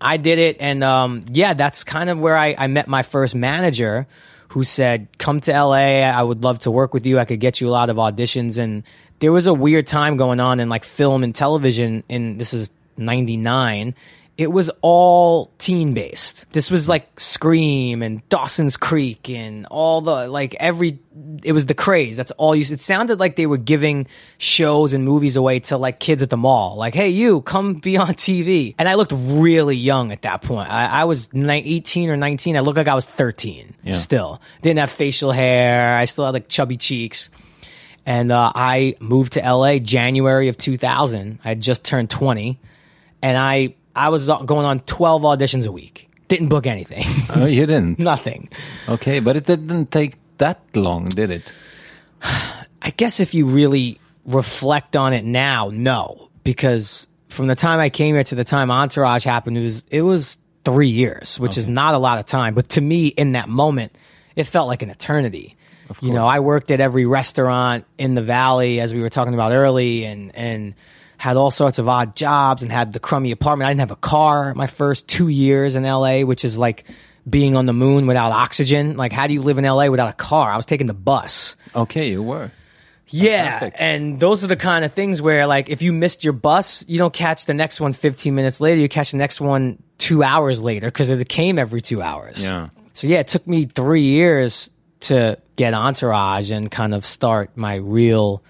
I did it. And um, yeah, that's kind of where I, I met my first manager who said, Come to LA. I would love to work with you. I could get you a lot of auditions. And there was a weird time going on in like film and television. And this is 99. It was all teen based. This was like Scream and Dawson's Creek and all the like every. It was the craze. That's all you. It sounded like they were giving shows and movies away to like kids at the mall. Like, hey, you come be on TV. And I looked really young at that point. I, I was ni- 18 or 19. I looked like I was 13 still. Didn't have facial hair. I still had like chubby cheeks. And uh, I moved to LA January of 2000. I had just turned 20. And I, I was uh, going on 12 auditions a week. Didn't book anything. <laughs> Oh, you didn't. <laughs> Nothing. Okay, but it didn't take that long, did it? I guess if you really reflect on it now, no, because from the time I came here to the time Entourage happened, it was it was three years, which is not a lot of time. But to me, in that moment, it felt like an eternity. You know, I worked at every restaurant in the valley, as we were talking about early, and and had all sorts of odd jobs and had the crummy apartment. I didn't have a car my first two years in LA, which is like being on the moon without oxygen. Like, how do you live in LA without a car? I was taking the bus. Okay, you were. Yeah, Fantastic. and those are the kind of things where, like, if you missed your bus, you don't catch the next one 15 minutes later. You catch the next one two hours later because it came every two hours. Yeah. So yeah, it took me three years to get Entourage and kind of start my real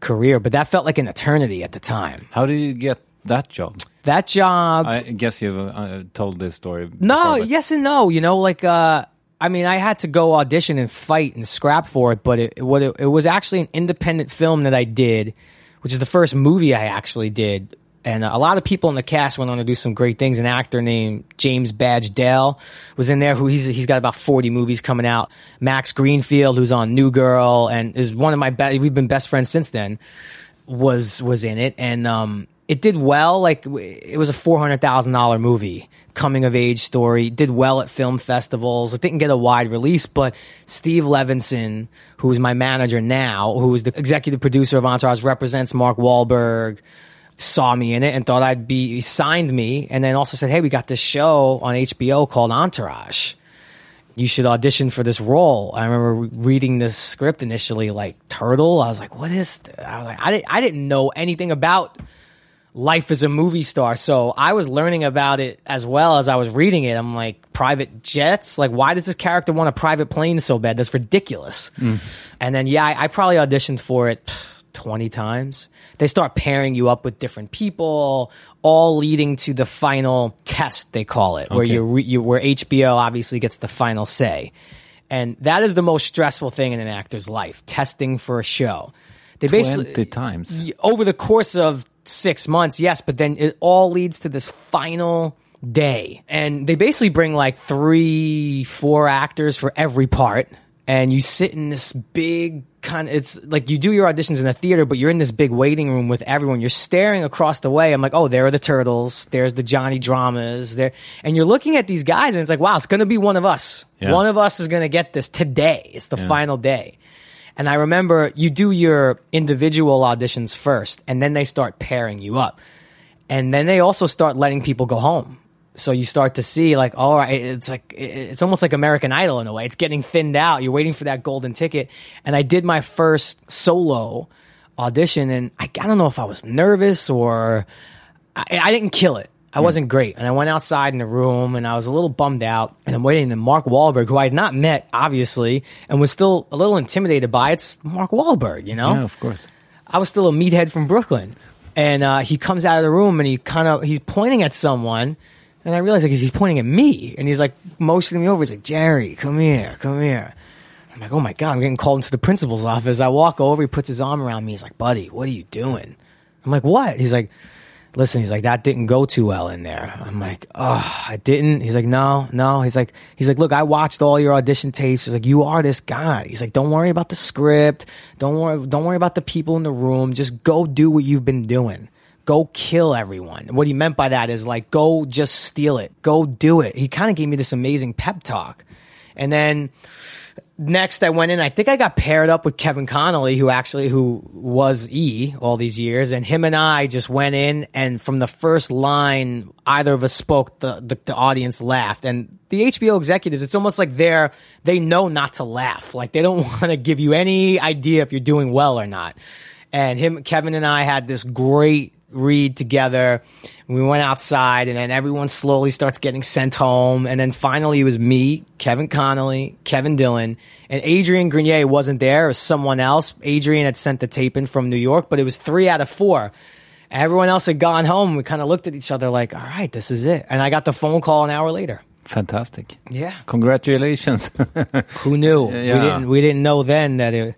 career, but that felt like an eternity at the time. How did you get that job? That job, I guess you've uh, told this story. no, but- yes and no. You know, like uh, I mean, I had to go audition and fight and scrap for it, but it it, what it, it was actually an independent film that I did, which is the first movie I actually did. And a lot of people in the cast went on to do some great things. An actor named James Badge Dale was in there, who he's he's got about forty movies coming out. Max Greenfield, who's on New Girl, and is one of my best. we've been best friends since then was was in it, and um, it did well. Like it was a four hundred thousand dollar movie, coming of age story. Did well at film festivals. It didn't get a wide release, but Steve Levinson, who's my manager now, who is the executive producer of Entourage, represents Mark Wahlberg. Saw me in it and thought I'd be signed me, and then also said, "Hey, we got this show on HBO called Entourage." you should audition for this role. I remember reading this script initially, like Turtle. I was like, what is? th-" I was like, I didn't, I didn't know anything about life as a movie star, so I was learning about it as well as I was reading it. I'm like, private jets. Like, why does this character want a private plane so bad? That's ridiculous. Mm. And then, yeah, I, I probably auditioned for it. Pff, 20 times. They start pairing you up with different people, all leading to the final test, they call it, where you, re- you where HBO obviously gets the final say. And that is the most stressful thing in an actor's life, testing for a show. They twenty times. Over the course of six months, yes, but then it all leads to this final day. And they basically bring like three, four actors for every part. And you sit in this big kind of, it's like you do your auditions in a theater, but you're in this big waiting room with everyone. You're staring across the way. I'm like, oh, there are the Turtles. There's the Johnny Dramas. There. And you're looking at these guys and it's like, wow, it's going to be one of us. Yeah. One of us is going to get this today. It's the final day. And I remember you do your individual auditions first, and then they start pairing you up. And then they also start letting people go home. So you start to see, like, all right, it's like, it's almost like American Idol in a way. It's getting thinned out. You're waiting for that golden ticket. And I did my first solo audition, and I, I don't know if I was nervous or I, I didn't kill it. I wasn't great. And I went outside in the room and I was a little bummed out. And I'm waiting. And Mark Wahlberg, who I had not met, obviously, and was still a little intimidated by, it's Mark Wahlberg, you know? Yeah, of course. I was still a meathead from Brooklyn. And uh, he comes out of the room and he kind of, he's pointing at someone. And I realized like he's pointing at me. And he's like motioning me over. He's like, Jerry, come here, come here. I'm like, oh my God, I'm getting called into the principal's office. I walk over, he puts his arm around me. He's like, buddy, what are you doing? I'm like, what? He's like, listen, he's like, that didn't go too well in there. I'm like, oh, I didn't. He's like, no, no. He's like, he's like, look, I watched all your audition tapes. He's like, you are this guy. He's like, don't worry about the script. Don't worry, don't worry about the people in the room. Just go do what you've been doing. Go kill everyone. What he meant by that is like, go just steal it. Go do it. He kind of gave me this amazing pep talk. And then next I went in. I think I got paired up with Kevin Connolly, who actually who was E all these years, and him and I just went in, and from the first line either of us spoke, the the, the audience laughed, and the HBO executives, it's almost like they're they know not to laugh, like they don't <laughs> want to give you any idea if you're doing well or not. And him, Kevin, and I had this great read together. We went outside, and then everyone slowly starts getting sent home. And then finally, it was me, Kevin Connolly, Kevin Dillon, and Adrian Grenier wasn't there. Was someone else. Adrian had sent the tape in from New York, but it was three out of four. Everyone else had gone home. We kind of looked at each other like, all right, this is it. And I got the phone call an hour later. Fantastic. Yeah. Congratulations. <laughs> Who knew? Yeah. We didn't. We didn't know then that it.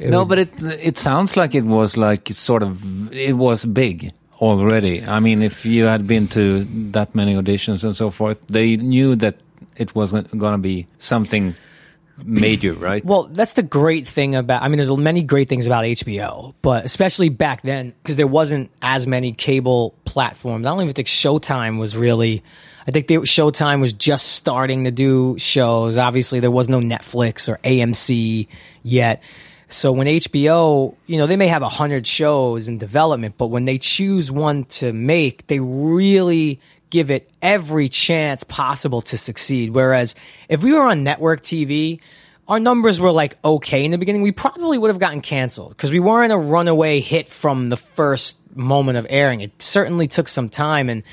It no, would- but it it sounds like it was like sort of it was big already. I mean, if you had been to that many auditions and so forth, they knew that it wasn't going to be something major, <clears throat> right? Well, that's the great thing about. I mean, there's many great things about HBO, but especially back then because there wasn't as many cable platforms. I don't even think Showtime was really. I think they, Showtime was just starting to do shows. Obviously, there was no Netflix or AMC yet. So when HBO, you know, they may have a hundred shows in development, but when they choose one to make, they really give it every chance possible to succeed. Whereas if we were on network TV, our numbers were like okay in the beginning. We probably would have gotten canceled because we weren't a runaway hit from the first moment of airing. It certainly took some time and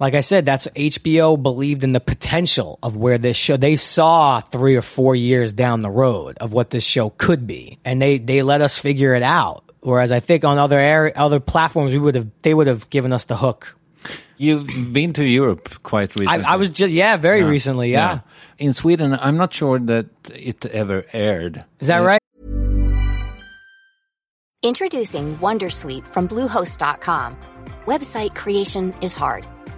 like I said, that's HBO believed in the potential of where this show. They saw three or four years down the road of what this show could be, and they they let us figure it out. Whereas I think on other area, other platforms, we would have they would have given us the hook. You've been to Europe quite recently. I was just yeah, very recently, yeah. In Sweden, I'm not sure that it ever aired. Is that right? Introducing Wondersuite from Bluehost.com. Website creation is hard,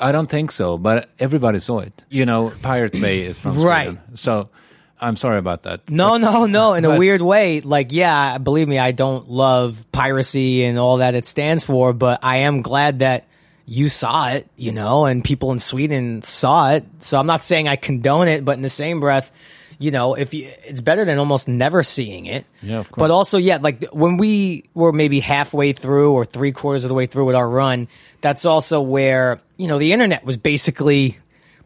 I don't think so, but everybody saw it. You know, Pirate Bay is from Right. Sweden. So I'm sorry about that. No, no, no. In a weird way, like, yeah, believe me, I don't love piracy and all that it stands for, but I am glad that you saw it, you know, and people in Sweden saw it. So I'm not saying I condone it, but in the same breath, you know, if you, it's better than almost never seeing it. Yeah, of course. But also, yeah, like when we were maybe halfway through or three quarters of the way through with our run, that's also where you know the internet was basically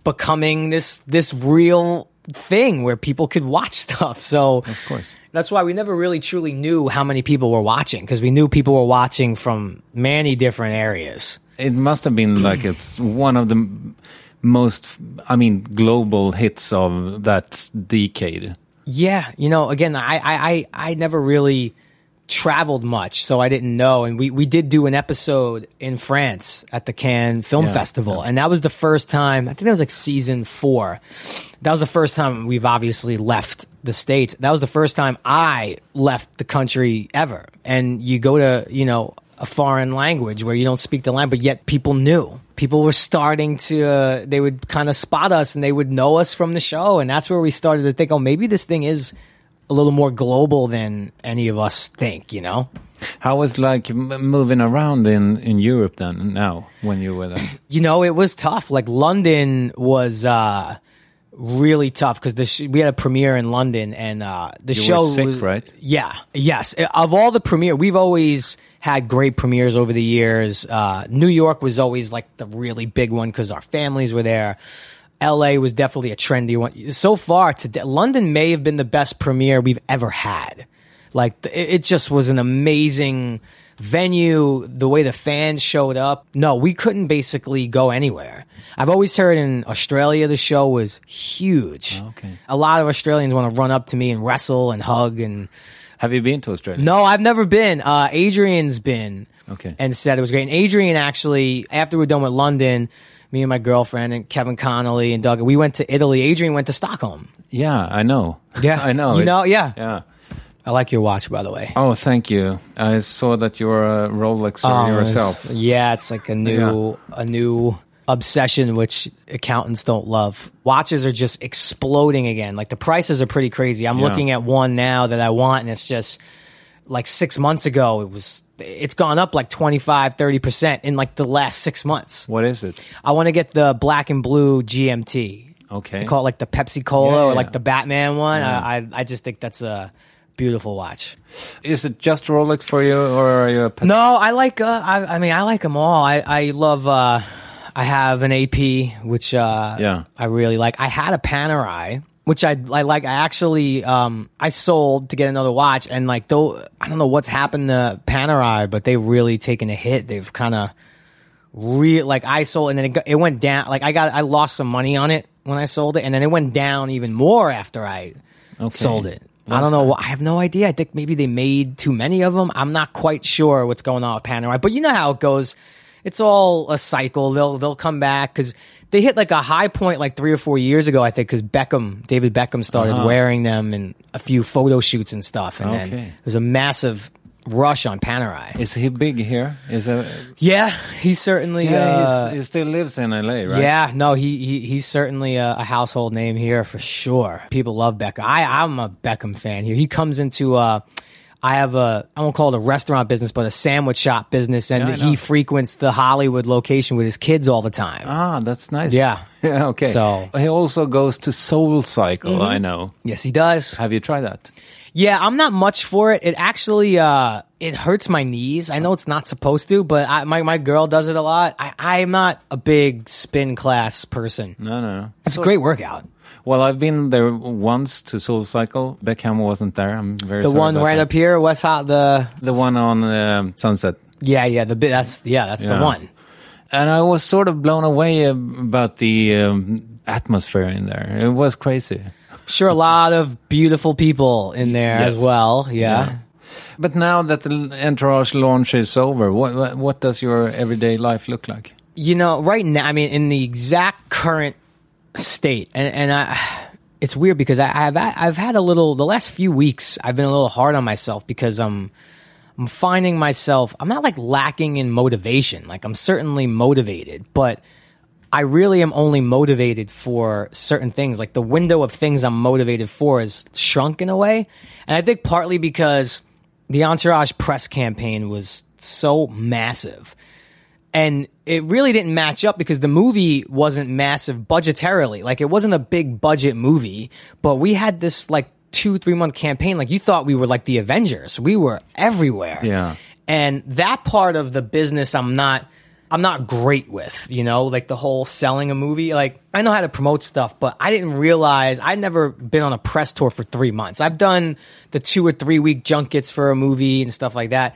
becoming this this real thing where people could watch <laughs> stuff. So Of course. that's why we never really truly knew how many people were watching because we knew people were watching from many different areas. It must have been like it's one of the most, I mean, global hits of that decade. Yeah, you know, again, I I I, I never really traveled much, so I didn't know. And we we did do an episode in France at the Cannes Film Yeah, Festival, and that was the first time. I think that was like season four. That was the first time we've obviously left the states. That was the first time I left the country ever. And you go to you know a foreign language where you don't speak the language, but yet people knew. People were starting to, uh, they would kind of spot us and they would know us from the show. And that's where we started to think, oh, maybe this thing is a little more global than any of us think, you know? How was like moving around in, in Europe then now when you were there? You know, it was tough. Like London was, uh, really tough because the sh- we had a premiere in London and uh, the You show sick, was- right? Yeah, yes. Of all the premiere, we've always had great premieres over the years. Uh, New York was always like the really big one because our families were there. L.A. was definitely a trendy one. So far, today, London may have been the best premiere we've ever had. Like it, it just was an amazing venue. The way the fans showed up. No, we couldn't basically go anywhere. I've always heard in Australia the show was huge. Okay. A lot of Australians want to run up to me and wrestle and hug and. Have you been to Australia? No, I've never been. Uh, Adrian's been. Okay. And said it was great. And Adrian actually, after we are done with London, me and my girlfriend and Kevin Connolly and Doug, we went to Italy. Adrian went to Stockholm. Yeah, I know. Yeah. <laughs> I know. You It- know, yeah. Yeah. I like your watch, by the way. Oh, thank you. I saw that you're a Rolex Oh, yourself. it's- Yeah, it's like a new a new obsession which accountants don't love. Watches are just exploding again. Like the prices are pretty crazy. I'm Yeah. looking at one now that I want and it's just like 6 months ago it was it's gone up like 25 30% in like the last 6 months. What is it? I want to get the black and blue GMT. Okay. They call it like the Pepsi Cola Yeah, or like the Batman one. I, I I just think that's a beautiful watch. Is it just Rolex for you, or are you a pet? No, I like. Uh, I, I mean, I like them all. I I love. Uh, I have an AP, which uh, Yeah. I really like. I had a Panerai, which I I like. I actually um I sold to get another watch, and like though I don't know what's happened to Panerai, but they've really taken a hit. They've kind of real like I sold, and then it, got, it went down. Like I got I lost some money on it when I sold it, and then it went down even more after I sold it. I don't know. I have no idea. I think maybe they made too many of them. I'm not quite sure what's going on with Panerai, but you know how it goes. It's all a cycle. They'll they'll come back because they hit like a high point like three or four years ago. I think because Beckham, David Beckham, started wearing them in a few photo shoots and stuff, and then Okay. it was a massive Rush on Panerai. Is he big here? Is it? Yeah, he certainly. Yeah, uh, he's, he still lives in LA, right? Yeah, no, he, he he's certainly a, a household name here for sure. People love Beckham. I I'm a Beckham fan here. He comes into uh I have a I won't call it a restaurant business, but a sandwich shop business, and Yeah, he frequents the Hollywood location with his kids all the time. Ah, that's nice. Yeah. <laughs> Yeah. Okay. So- Mm-hmm. he also goes to Soul Cycle. I know. yes, he does. Have you tried that? Yeah, I'm not much for it. It actually uh it hurts my knees. I know it's not supposed to, but I, my my girl does it a lot. I I'm not a big spin class person. No, no. no. It's a great workout. Well, I've been there once to Soul Cycle. Beckham wasn't there. I'm very The one right that. up here, Hot. The The one on um, Sunset. yeah, yeah, the bit. That's yeah, that's Yeah. the one. And I was sort of blown away about the um, atmosphere in there. It was crazy. Sure, a lot of beautiful people in there as Yes. well. Yeah. But now that the Entourage launch is over, what, what what does your everyday life look like? You know, right now, I mean, in the exact current state, and, and I, it's weird because I, I've I've had a little the last few weeks. I've been a little hard on myself because I'm I'm finding myself. I'm not like lacking in motivation. Like I'm certainly motivated, but I really am only motivated for certain things. Like the window of things I'm motivated for is shrunk in a way. And I think partly because the Entourage press campaign was so massive. And it really didn't match up because the movie wasn't massive budgetarily. Like it wasn't a big budget movie, but we had this like two, three month campaign. Like you thought we were like the Avengers. We were everywhere. Yeah. And that part of the business I'm not I'm not great with, you know, like the whole selling a movie. Like I know how to promote stuff, but I didn't realize I'd never been on a press tour for 3 months. I've done the 2 or 3 week junkets for a movie and stuff like that.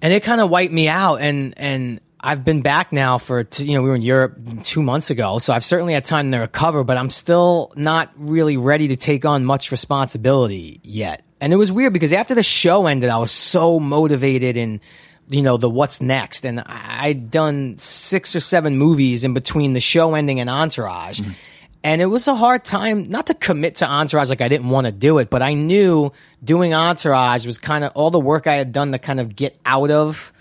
And it kind of wiped me out and and I've been back now for t- you know we were in Europe 2 months ago, so I've certainly had time to recover, but I'm still not really ready to take on much responsibility yet. And it was weird because after the show ended, I was so motivated and you know the what's next. And i'd done six or seven movies in between the show ending and entourage. Mm-hmm. And it was a hard time not to commit to entourage like i didn't want to do it but i knew doing entourage was kind of all the work i had done to kind of get out of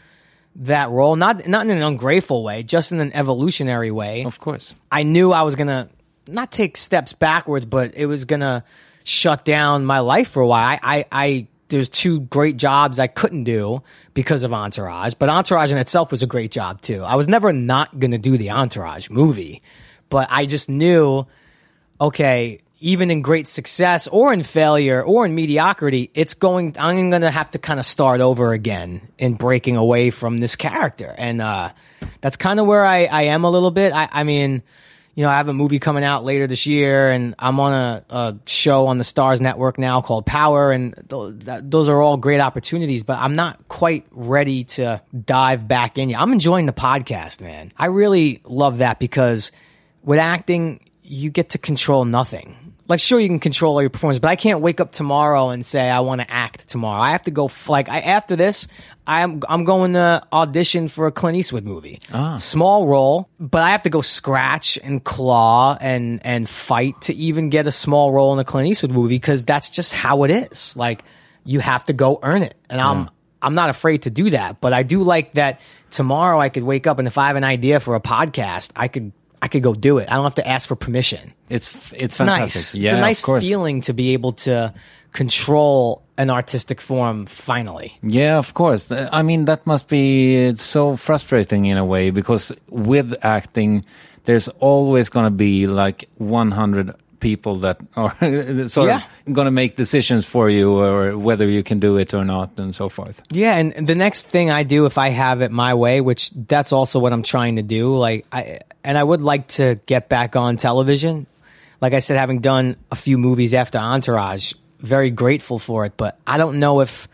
that role not not in an ungrateful way just in an evolutionary way Of course. I knew I was gonna not take steps backwards, but it was gonna shut down my life for a while. I, I, I there's two great jobs I couldn't do because of Entourage, but Entourage in itself was a great job too. I was never not gonna do the Entourage movie, but I just knew, okay, even in great success or in failure or in mediocrity, it's going. I'm going to have to kind of start over again in breaking away from this character, and uh, that's kind of where I, I am a little bit. I, I mean, you know, I have a movie coming out later this year, and I'm on a, a show on the Starz Network now called Power, and th- that, those are all great opportunities. But I'm not quite ready to dive back in yet. I'm enjoying the podcast, man. I really love that because with acting, you get to control nothing. Like, sure, you can control all your performance, but I can't wake up tomorrow and say I want to act tomorrow. I have to go. F- like, I, after this, I'm I'm going to audition for a Clint Eastwood movie. Ah. Small role, but I have to go scratch and claw and and fight to even get a small role in a Clint Eastwood movie because that's just how it is. Like, you have to go earn it, and I'm I'm not afraid to do that. But I do like that tomorrow I could wake up and if I have an idea for a podcast, I could I could go do it. I don't have to ask for permission. It's it's, It's nice. Yeah, it's a nice feeling to be able to control an artistic form finally. Yeah, of course. I mean, that must be it's so frustrating in a way because with acting, there's always going to be like 100 people that are <laughs> sort Yeah. of going to make decisions for you or whether you can do it or not and so forth. Yeah, and the next thing I do if I have it my way, which that's also what I'm trying to do, like I and I would like to get back on television. Like I said, having done a few movies after Entourage, very grateful for it, but I don't know if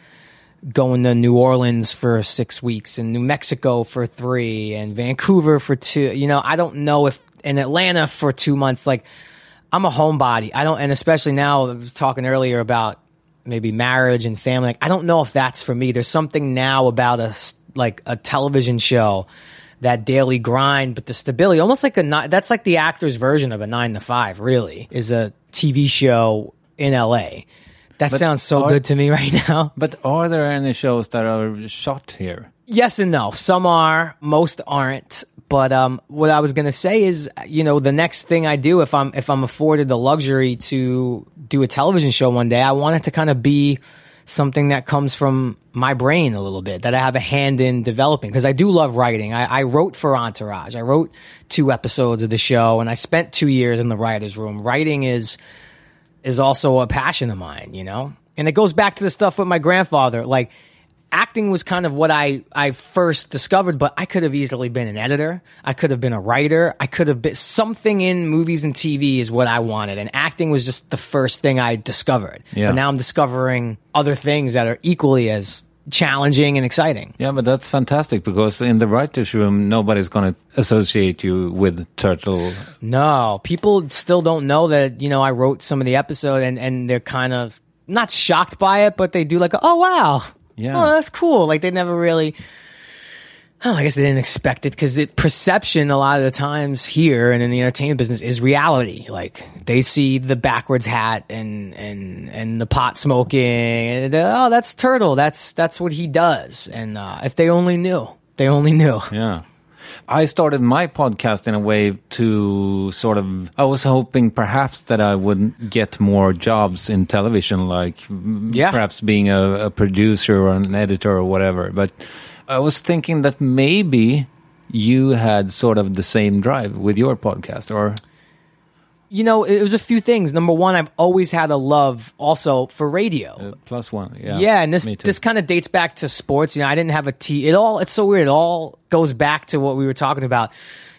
going to New Orleans for six weeks and New Mexico for three and Vancouver for two, you know, I don't know if in Atlanta for two months, like I'm a homebody. I don't, and especially now, talking earlier about maybe marriage and family. Like, I don't know if that's for me. There's something now about a like a television show, that daily grind, but the stability, almost like a that's like the actor's version of a nine to five. Really, is a TV show in LA. That But sounds so are- good to me <laughs> right now. But are there any shows that are shot here? Yes and no. Some are, most aren't. But um, what I was gonna say is, you know, the next thing I do, if I'm if I'm afforded the luxury to do a television show one day, I want it to kind of be something that comes from my brain a little bit, that I have a hand in developing. Because I do love writing. I, I wrote for Entourage. I wrote two episodes of the show, and I spent two years in the writers' room. Writing is is also a passion of mine, you know? And it goes back to the stuff with my grandfather. Like, acting was kind of what I, I first discovered, but I could have easily been an editor. I could have been a writer. I could have been something in movies and TV is what I wanted. And acting was just the first thing I discovered. Yeah. But now I'm discovering other things that are equally as challenging and exciting. Yeah, but that's fantastic because in the writers' room, nobody's going to associate you with Turtle. No, people still don't know that, you know, I wrote some of the episode and, and they're kind of not shocked by it, but they do like, oh, wow. Yeah. Oh, that's cool. Like they never really, oh, I guess they didn't expect it because it, perception a lot of the times here and in the entertainment business is reality. Like they see the backwards hat and, and, and the pot smoking and oh, that's Turtle. That's, that's what he does. And, uh, if they only knew, they only knew. Yeah. I started my podcast in a way to sort of. I was hoping perhaps that I would get more jobs in television, like Yeah. perhaps being a, a producer or an editor or whatever. But I was thinking that maybe you had sort of the same drive with your podcast, or You know, it was a few things. Number one, I've always had a love also for radio. uh, plus one. Yeah, Yeah, and this this kind of dates back to sports. You know, I didn't have a T. It all it's so weird. It all goes back to what we were talking about.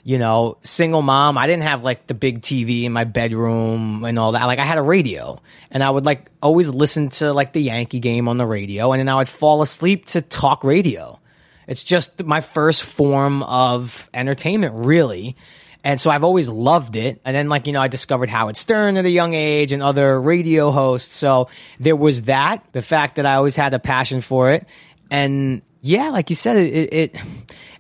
You know, single mom. I didn't have like the big TV in my bedroom and all that. Like I had a radio, and I would like always listen to like the Yankee game on the radio, and then I would fall asleep to talk radio. It's just my first form of entertainment, really. And so I've always loved it. And then, like, you know, I discovered Howard Stern at a young age and other radio hosts. So there was that, the fact that I always had a passion for it. And yeah, like you said, it, it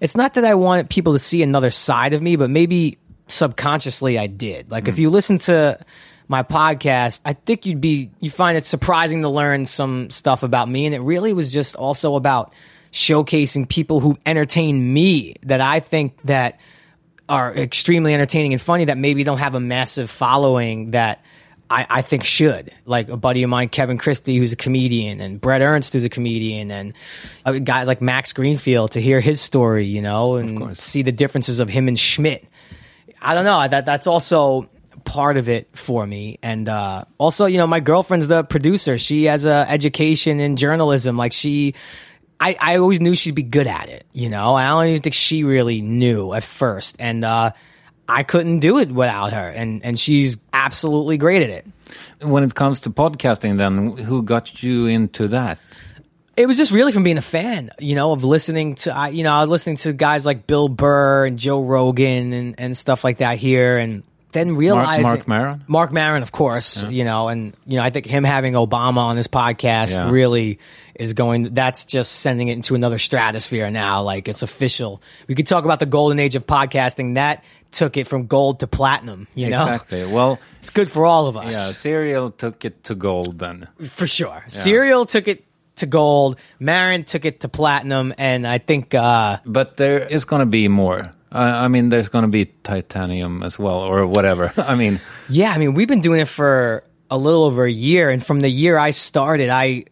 it's not that I wanted people to see another side of me, but maybe subconsciously I did. Like, if hmm. you listen to my podcast, I think you'd be, you find it surprising to learn some stuff about me. And it really was just also about showcasing people who entertain me that I think that are extremely entertaining and funny that maybe don't have a massive following that I, I think should. Like a buddy of mine, Kevin Christy, who's a comedian, and Bret Ernst, who's a comedian, and a guy like Max Greenfield to hear his story, you know, and see the differences of him and Schmidt. I don't know. That that's also part of it for me. And uh, also, you know, my girlfriend's the producer. She has a education in journalism. Like she, I, I always knew she'd be good at it. You know, I don't even think she really knew at first. And uh, I couldn't do it without her. And and she's absolutely great at it. when it comes to podcasting, then who got you into that? it was just really from being a fan, you know, of listening to, I, you know, I was listening to guys like Bill Burr and Joe Rogan and, and stuff like that here. And then realizing Mark Maron? Mark Maron, of course, you know, and, you know, I think him having Obama on his podcast Yeah. really is going, that's just sending it into another stratosphere now. Like it's official. We could talk about the golden age of podcasting. That took it from gold to platinum, you know? Exactly. Well, <laughs> It's good for all of us. yeah, Serial took it to gold then. For sure. Serial took it to gold. Maron took it to platinum, and I think uh, But there is going to be more. I mean, there's going to be titanium as well, or whatever. <laughs> I mean, yeah, I mean we've been doing it for a little over a year, and from the year I started, I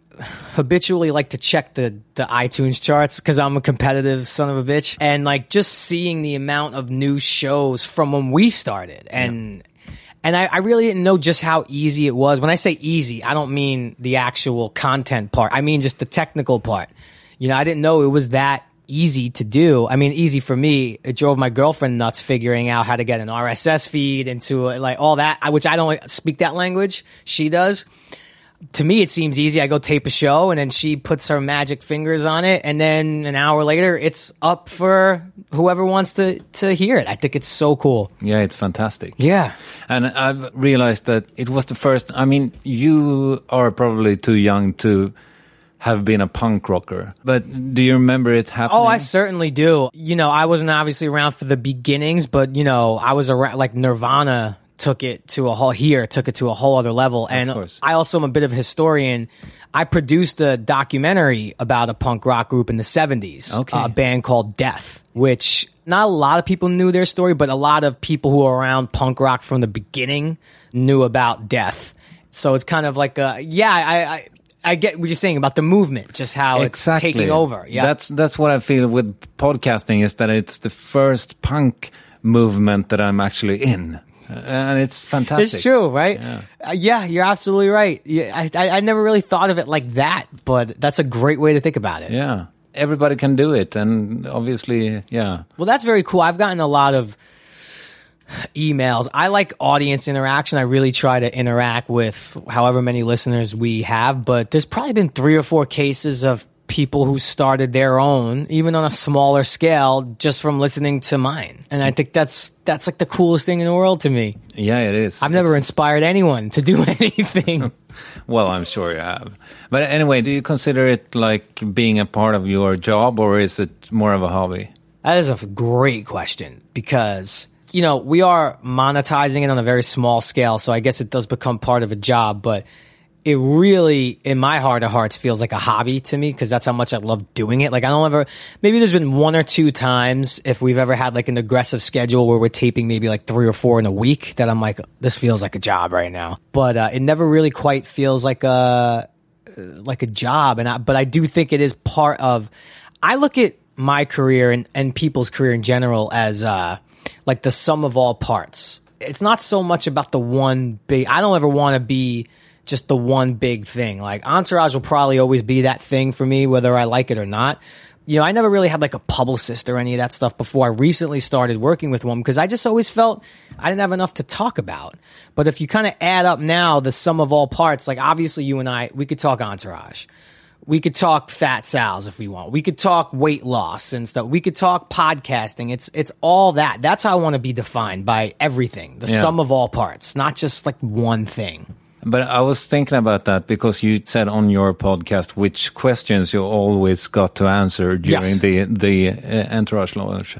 habitually like to check the the iTunes charts because I'm a competitive son of a bitch, and like just seeing the amount of new shows from when we started, and and I, I really didn't know just how easy it was. When I say easy, I don't mean the actual content part. I mean just the technical part. You know, I didn't know it was that easy to do. I mean, easy for me. It drove my girlfriend nuts figuring out how to get an RSS feed into it, like all that, I- which I don't speak that language. She does. To me, it seems easy. I go tape a show and then she puts her magic fingers on it. And then an hour later, it's up for whoever wants to, to hear it. I think it's so cool. yeah, it's fantastic. Yeah. And I've realized that it was the first. I mean, you are probably too young to have been a punk rocker, but do you remember it happening? Oh, I certainly do. You know, I wasn't obviously around for the beginnings, but you know, I was around like Nirvana took it to a whole here took it to a whole other level. And i also am a bit of a historian. I produced a documentary about a punk rock group in the 70s Okay. a band called death which not a lot of people knew their story but a lot of people who were around punk rock from the beginning knew about death. So it's kind of like a yeah i i I get what you're saying about the movement, just how it's taking over. Yeah, That's that's what I feel with podcasting is that it's the first punk movement that I'm actually in, and it's fantastic. It's true, right? Yeah, uh, yeah you're absolutely right. Yeah, I, I, I never really thought of it like that, but that's a great way to think about it. Yeah, everybody can do it, and obviously, yeah, Well, that's very cool. I've gotten a lot of emails. I like audience interaction. I really try to interact with however many listeners we have, but there's probably been three or four cases of people who started their own, even on a smaller scale, just from listening to mine. And I think that's that's like the coolest thing in the world to me. yeah, it is. I've never inspired anyone to do <laughs> anything. <laughs> Well, I'm sure you have. But anyway, do you consider it like being a part of your job, or is it more of a hobby? That is a great question because, you know, we are monetizing it on a very small scale. So I guess it does become part of a job, but it really, in my heart of hearts, feels like a hobby to me because that's how much I love doing it. Like, I don't ever, maybe there's been one or two times if we've ever had like an aggressive schedule where we're taping maybe like three or four in a week that I'm like, this feels like a job right now. But uh, it never really quite feels like a, like a job and I, but I do think it is part of I look at my career and, and people's career in general as uh like the sum of all parts. It's not so much about the one big I don't ever want to be just the one big thing. Like Entourage will probably always be that thing for me whether I like it or not. You know, I never really had like a publicist or any of that stuff before I recently started working with one because I just always felt I didn't have enough to talk about. But if you kind of add up now the sum of all parts, like obviously you and I, we could talk Entourage. We could talk Fat Sal's if we want. We could talk weight loss and stuff. We could talk podcasting. It's it's all that. That's how I want to be defined by everything. The Yeah. sum of all parts, not just like one thing. But I was thinking about that because you said on your podcast which questions you always got to answer during Yes. the the uh, entourage launch.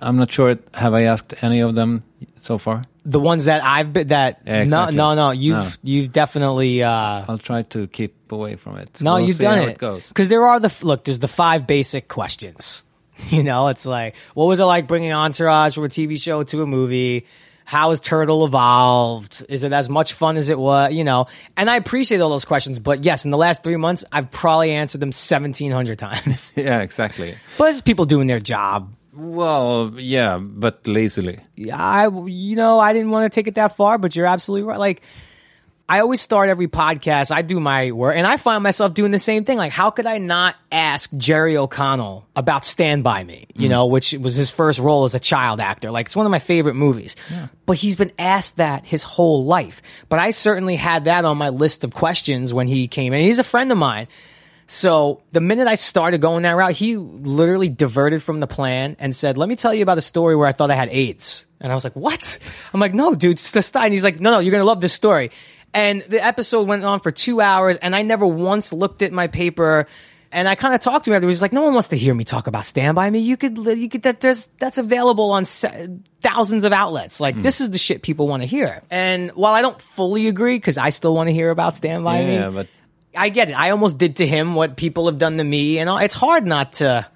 I'm not sure. Have I asked any of them so far? The ones that I've been that Yeah, exactly. no no no you've No. you've definitely uh I'll try to keep away from it. No, We'll you've see done how it. Because there are the look. There's the five basic questions. <laughs> You know, it's like, what was it like bringing Entourage from a TV show to a movie? How has Turtle evolved? Is it as much fun as it was? You know, and I appreciate all those questions. But yes, in the last three months, I've probably answered them seventeen hundred times. <laughs> Yeah, exactly. but it's people doing their job. Well, yeah, but lazily. Yeah, I, you know, I didn't want to take it that far, but you're absolutely right. Like, I always start every podcast. I do my work, and I find myself doing the same thing. Like, how could I not ask Jerry O'Connell about Stand By Me? You mm-hmm. know, which was his first role as a child actor. Like, it's one of my favorite movies. But he's been asked that his whole life. But I certainly had that on my list of questions when he came in. He's a friend of mine. So the minute I started going that route, he literally diverted from the plan and said, "Let me tell you about a story where I thought I had AIDS." And I was like, "What?" I'm like, "No, dude, it's just stop." And he's like, "No, no, you're gonna love this story." And the episode went on for two hours, and I never once looked at my paper. And I kind of talked to him after. He's like, "No one wants to hear me talk about Stand By Me. You could, you could. That there's that's available on thousands of outlets. Like this is the shit people want to hear." And while I don't fully agree, because I still want to hear about Stand By Me, Yeah, but I get it. I almost did to him what people have done to me, and all- it's hard not to.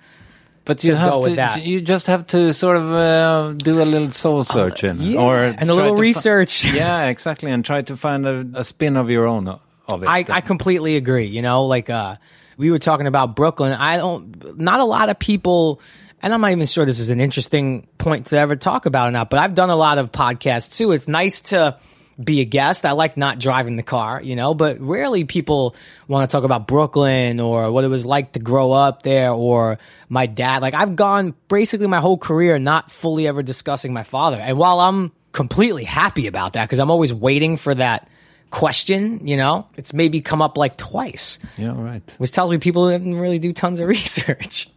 But you have go to. with that. You just have to sort of uh, do a little soul searching, yeah, or and a little research. <laughs> yeah, exactly, and try to find a, a spin of your own of it. I. I completely agree. You know, like uh, we were talking about Brooklyn. I don't. Not a lot of people. And I'm not even sure this is an interesting point to ever talk about or not, but I've done a lot of podcasts too. It's nice to be a guest. I like not driving the car, you know, but rarely people want to talk about Brooklyn or what it was like to grow up there or my dad. Like I've gone basically my whole career not fully ever discussing my father. And while I'm completely happy about that because I'm always waiting for that question, you know, it's maybe come up like twice, yeah, right. which tells me people didn't really do tons of <laughs> research.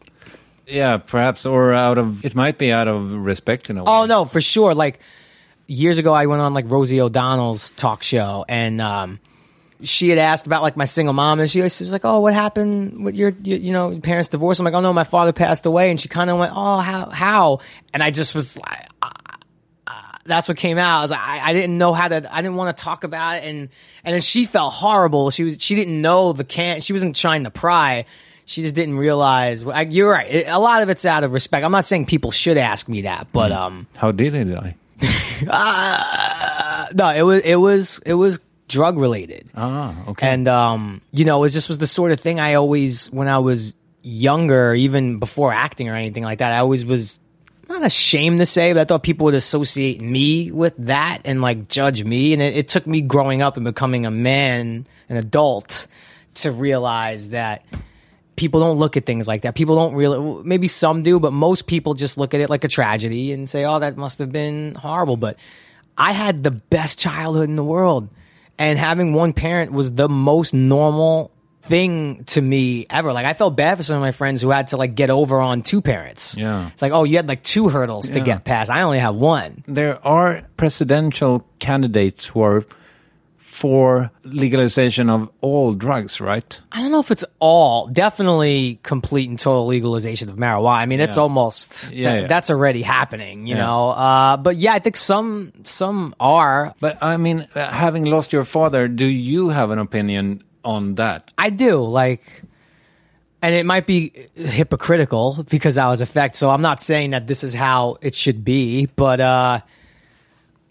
Yeah, perhaps, or out of it might be out of respect in a oh, way. Oh no, for sure. Like years ago, I went on like Rosie O'Donnell's talk show, and um, she had asked about like my single mom, and she was, she was like, "Oh, what happened with your, your you know your parents divorced?" I'm like, "Oh no, my father passed away," and she kind of went, "Oh, how how?" And I just was like, that's what came out. I was like, I, I didn't know how to, I didn't want to talk about it. And, and then she felt horrible. She was, she didn't know the can't. she wasn't trying to pry. She just didn't realize. I, you're right. It, a lot of it's out of respect. I'm not saying people should ask me that, but, um, How did it die? Uh, no, it was, it was, it was drug related. Ah, okay. And um, you know, it just was the sort of thing I always, when I was younger, even before acting or anything like that, I always was not ashamed to say, but I thought people would associate me with that and like judge me. And it, it took me growing up and becoming a man, an adult, to realize that people don't look at things like that. People don't really, maybe some do, but most people just look at it like a tragedy and say, oh, that must have been horrible. But I had the best childhood in the world. And having one parent was the most normal thing to me ever. Like I felt bad for some of my friends who had to like get over on two parents. Yeah. It's like, oh, you had like two hurdles to Yeah. get past. I only have one. there are presidential candidates who are for legalization of all drugs, right? I don't know if it's all definitely complete and total legalization of marijuana. I mean, it's Yeah. almost Yeah, th- yeah. that's already happening, you Yeah. know. Uh, but yeah, I think some some are. But I mean, uh, having lost your father, do you have an opinion on that? I do like, and it might be hypocritical because I was affected. So I'm not saying that this is how it should be, but uh,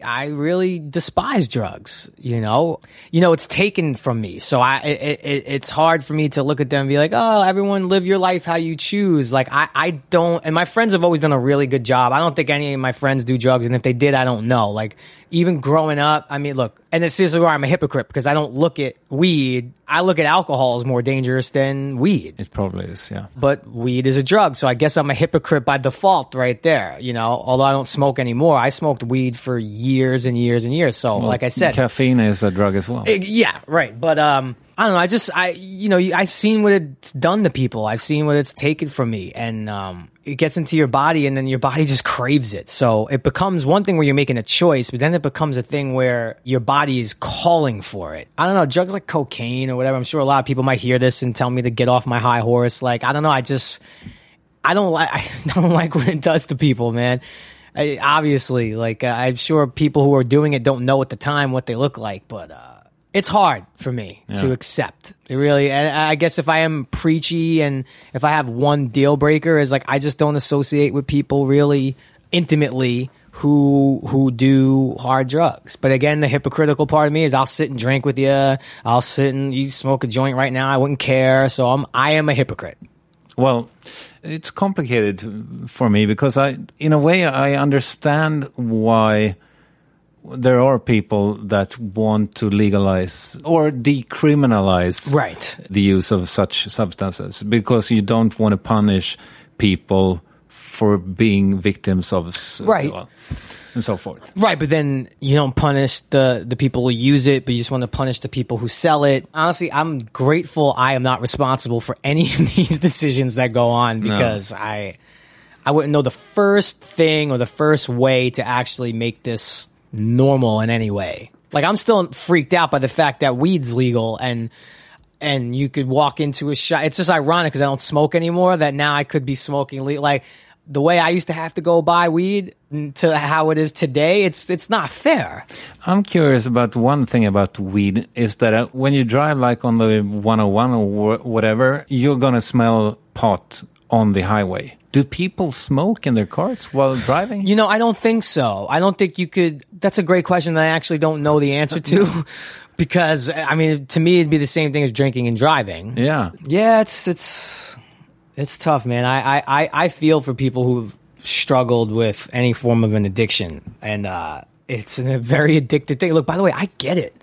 I really despise drugs. You know, you know, it's taken from me, so I it, it, it's hard for me to look at them and be like, oh, everyone live your life how you choose. Like I I don't, and my friends have always done a really good job. I don't think any of my friends do drugs, and if they did, I don't know. Like even growing up, I mean, look, and this is where I'm a hypocrite because I don't look at weed. I look at alcohol as more dangerous than weed It probably is, yeah. but weed is a drug. So I guess I'm a hypocrite by default right there. You know, although I don't smoke anymore, I smoked weed for years and years and years. So like I said, caffeine is a drug as well. Eh, yeah, right. But um, I don't know. I just I you know I've seen what it's done to people. I've seen what it's taken from me, and um, it gets into your body, and then your body just craves it. So it becomes one thing where you're making a choice, but then it becomes a thing where your body is calling for it. I don't know. Drugs like cocaine or whatever. I'm sure a lot of people might hear this and tell me to get off my high horse. Like I don't know. I just I don't like <laughs> I don't like what it does to people, man. I, obviously, like uh, I'm sure people who are doing it don't know at the time what they look like, but uh, it's hard for me to accept. It really, and I guess if I am preachy and if I have one deal breaker is like I just don't associate with people really intimately who who do hard drugs. But again, the hypocritical part of me is I'll sit and drink with you. I'll sit and you smoke a joint right now. I wouldn't care. So I'm I am a hypocrite. Well, it's complicated for me because I, in a way, I understand why there are people that want to legalize or decriminalize Right. the use of such substances because you don't want to punish people for being victims of Right. well, and so forth. Right, but then you don't punish the the people who use it, but you just want to punish the people who sell it. Honestly, I'm grateful I am not responsible for any of <laughs> these decisions that go on because I I wouldn't know the first thing or the first way to actually make this normal in any way. Like I'm still freaked out by the fact that weed's legal and and you could walk into a shop. It's just ironic because I don't smoke anymore. That now I could be smoking le- like the way I used to have to go buy weed to how it is today. It's it's not fair. I'm curious about one thing about weed is that uh, when you drive like on the 101 or whatever, you're gonna smell pot on the highway. Do people smoke in their cars while driving? You know, I don't think so. I don't think you could. That's a great question that I actually don't know the answer to. <laughs> <laughs> Because I mean, to me, it'd be the same thing as drinking and driving. yeah. Yeah, it's it's it's tough, man. I I I- I feel for people who've struggled with any form of an addiction, and uh, it's a very addictive thing. Look, by the way, I get it.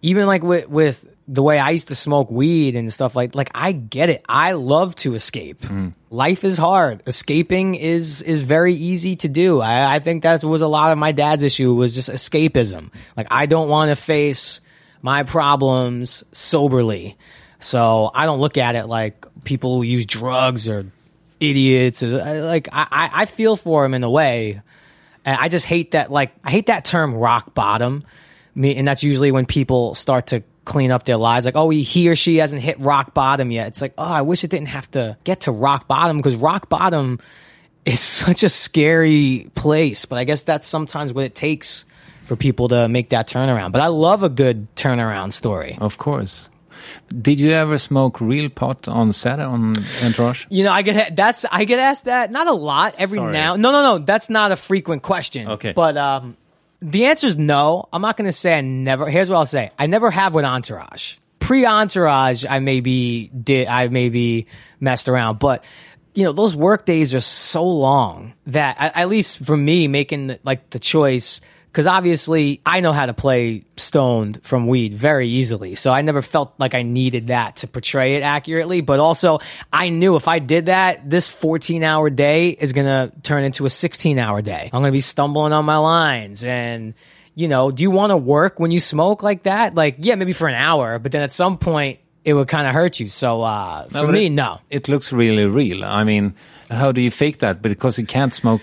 Even like with with the way I used to smoke weed and stuff like like I get it. I love to escape. Life is hard. Escaping is is very easy to do. I, I think that was a lot of my dad's issue was just escapism. Like I don't want to face my problems soberly. So I don't look at it like people who use drugs or idiots. Or, uh, like I, I I feel for them in a way, and I just hate that. Like I hate that term rock bottom. Me, and that's usually when people start to clean up their lives. Like, oh, he, he or she hasn't hit rock bottom yet. It's like, oh, I wish it didn't have to get to rock bottom because rock bottom is <laughs> such a scary place. But I guess that's sometimes what it takes for people to make that turnaround. But I love a good turnaround story. Of course. Did you ever smoke real pot on set on Entourage? You know, I get that's I get asked that not a lot every Sorry. now. No, no, no, that's not a frequent question. Okay. but um, the answer is no. I'm not going to say I never. Here's what I'll say: I never have with Entourage. Pre Entourage, I maybe did. I maybe messed around, but you know, those work days are so long that at at least for me, making like the choice. Because obviously, I know how to play stoned from weed very easily. So I never felt like I needed that to portray it accurately. But also, I knew if I did that, this 14 hour day is going to turn into a 16 hour day. I'm going to be stumbling on my lines. And, you know, do you want to work when you smoke like that? Like, yeah, maybe for an hour, but then at some point, it would kind of hurt you. So uh, for me, it- no. It looks really real. I mean, how do you fake that? Because you can't smoke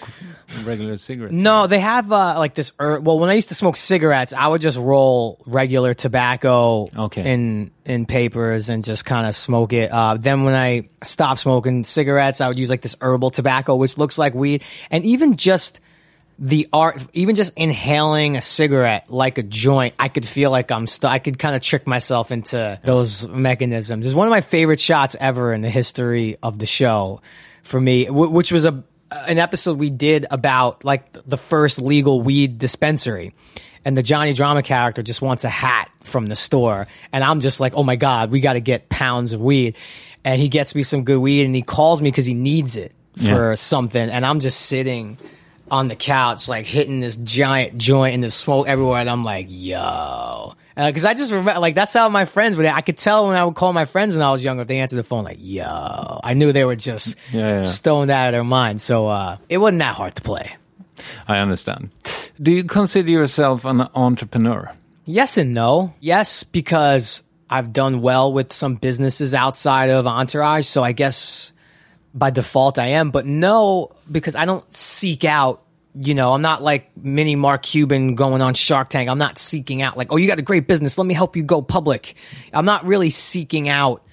regular cigarettes. No, they have uh, like this. Er- well, when I used to smoke cigarettes, I would just roll regular tobacco Okay. in in papers and just kind of smoke it. Uh, then when I stopped smoking cigarettes, I would use like this herbal tobacco, which looks like weed, and even just the art, even just inhaling a cigarette like a joint, I could feel like I'm st- I could kind of trick myself into those mechanisms. It's one of my favorite shots ever in the history of the show for me, w- which was a Uh, an episode we did about like the first legal weed dispensary. And the Johnny Drama character just wants a hat from the store. And I'm just like, oh my God, we got to get pounds of weed. And he gets me some good weed and he calls me because he needs it for Yeah. something. And I'm just sitting on the couch, like hitting this giant joint and there's smoke everywhere. And I'm like, yo. Because I just remember, like, that's how my friends would, I could tell when I would call my friends when I was younger, if they answered the phone, like, yo. I knew they were just Yeah, yeah. stoned out of their mind. So uh, it wasn't that hard to play. I understand. Do you consider yourself an entrepreneur? Yes and no. Yes, because I've done well with some businesses outside of Entourage. So I guess by default I am. But no, because I don't seek out, you know, I'm not like mini Mark Cuban going on Shark Tank. I'm not seeking out like, oh, you got a great business. Let me help you go public. I'm not really seeking out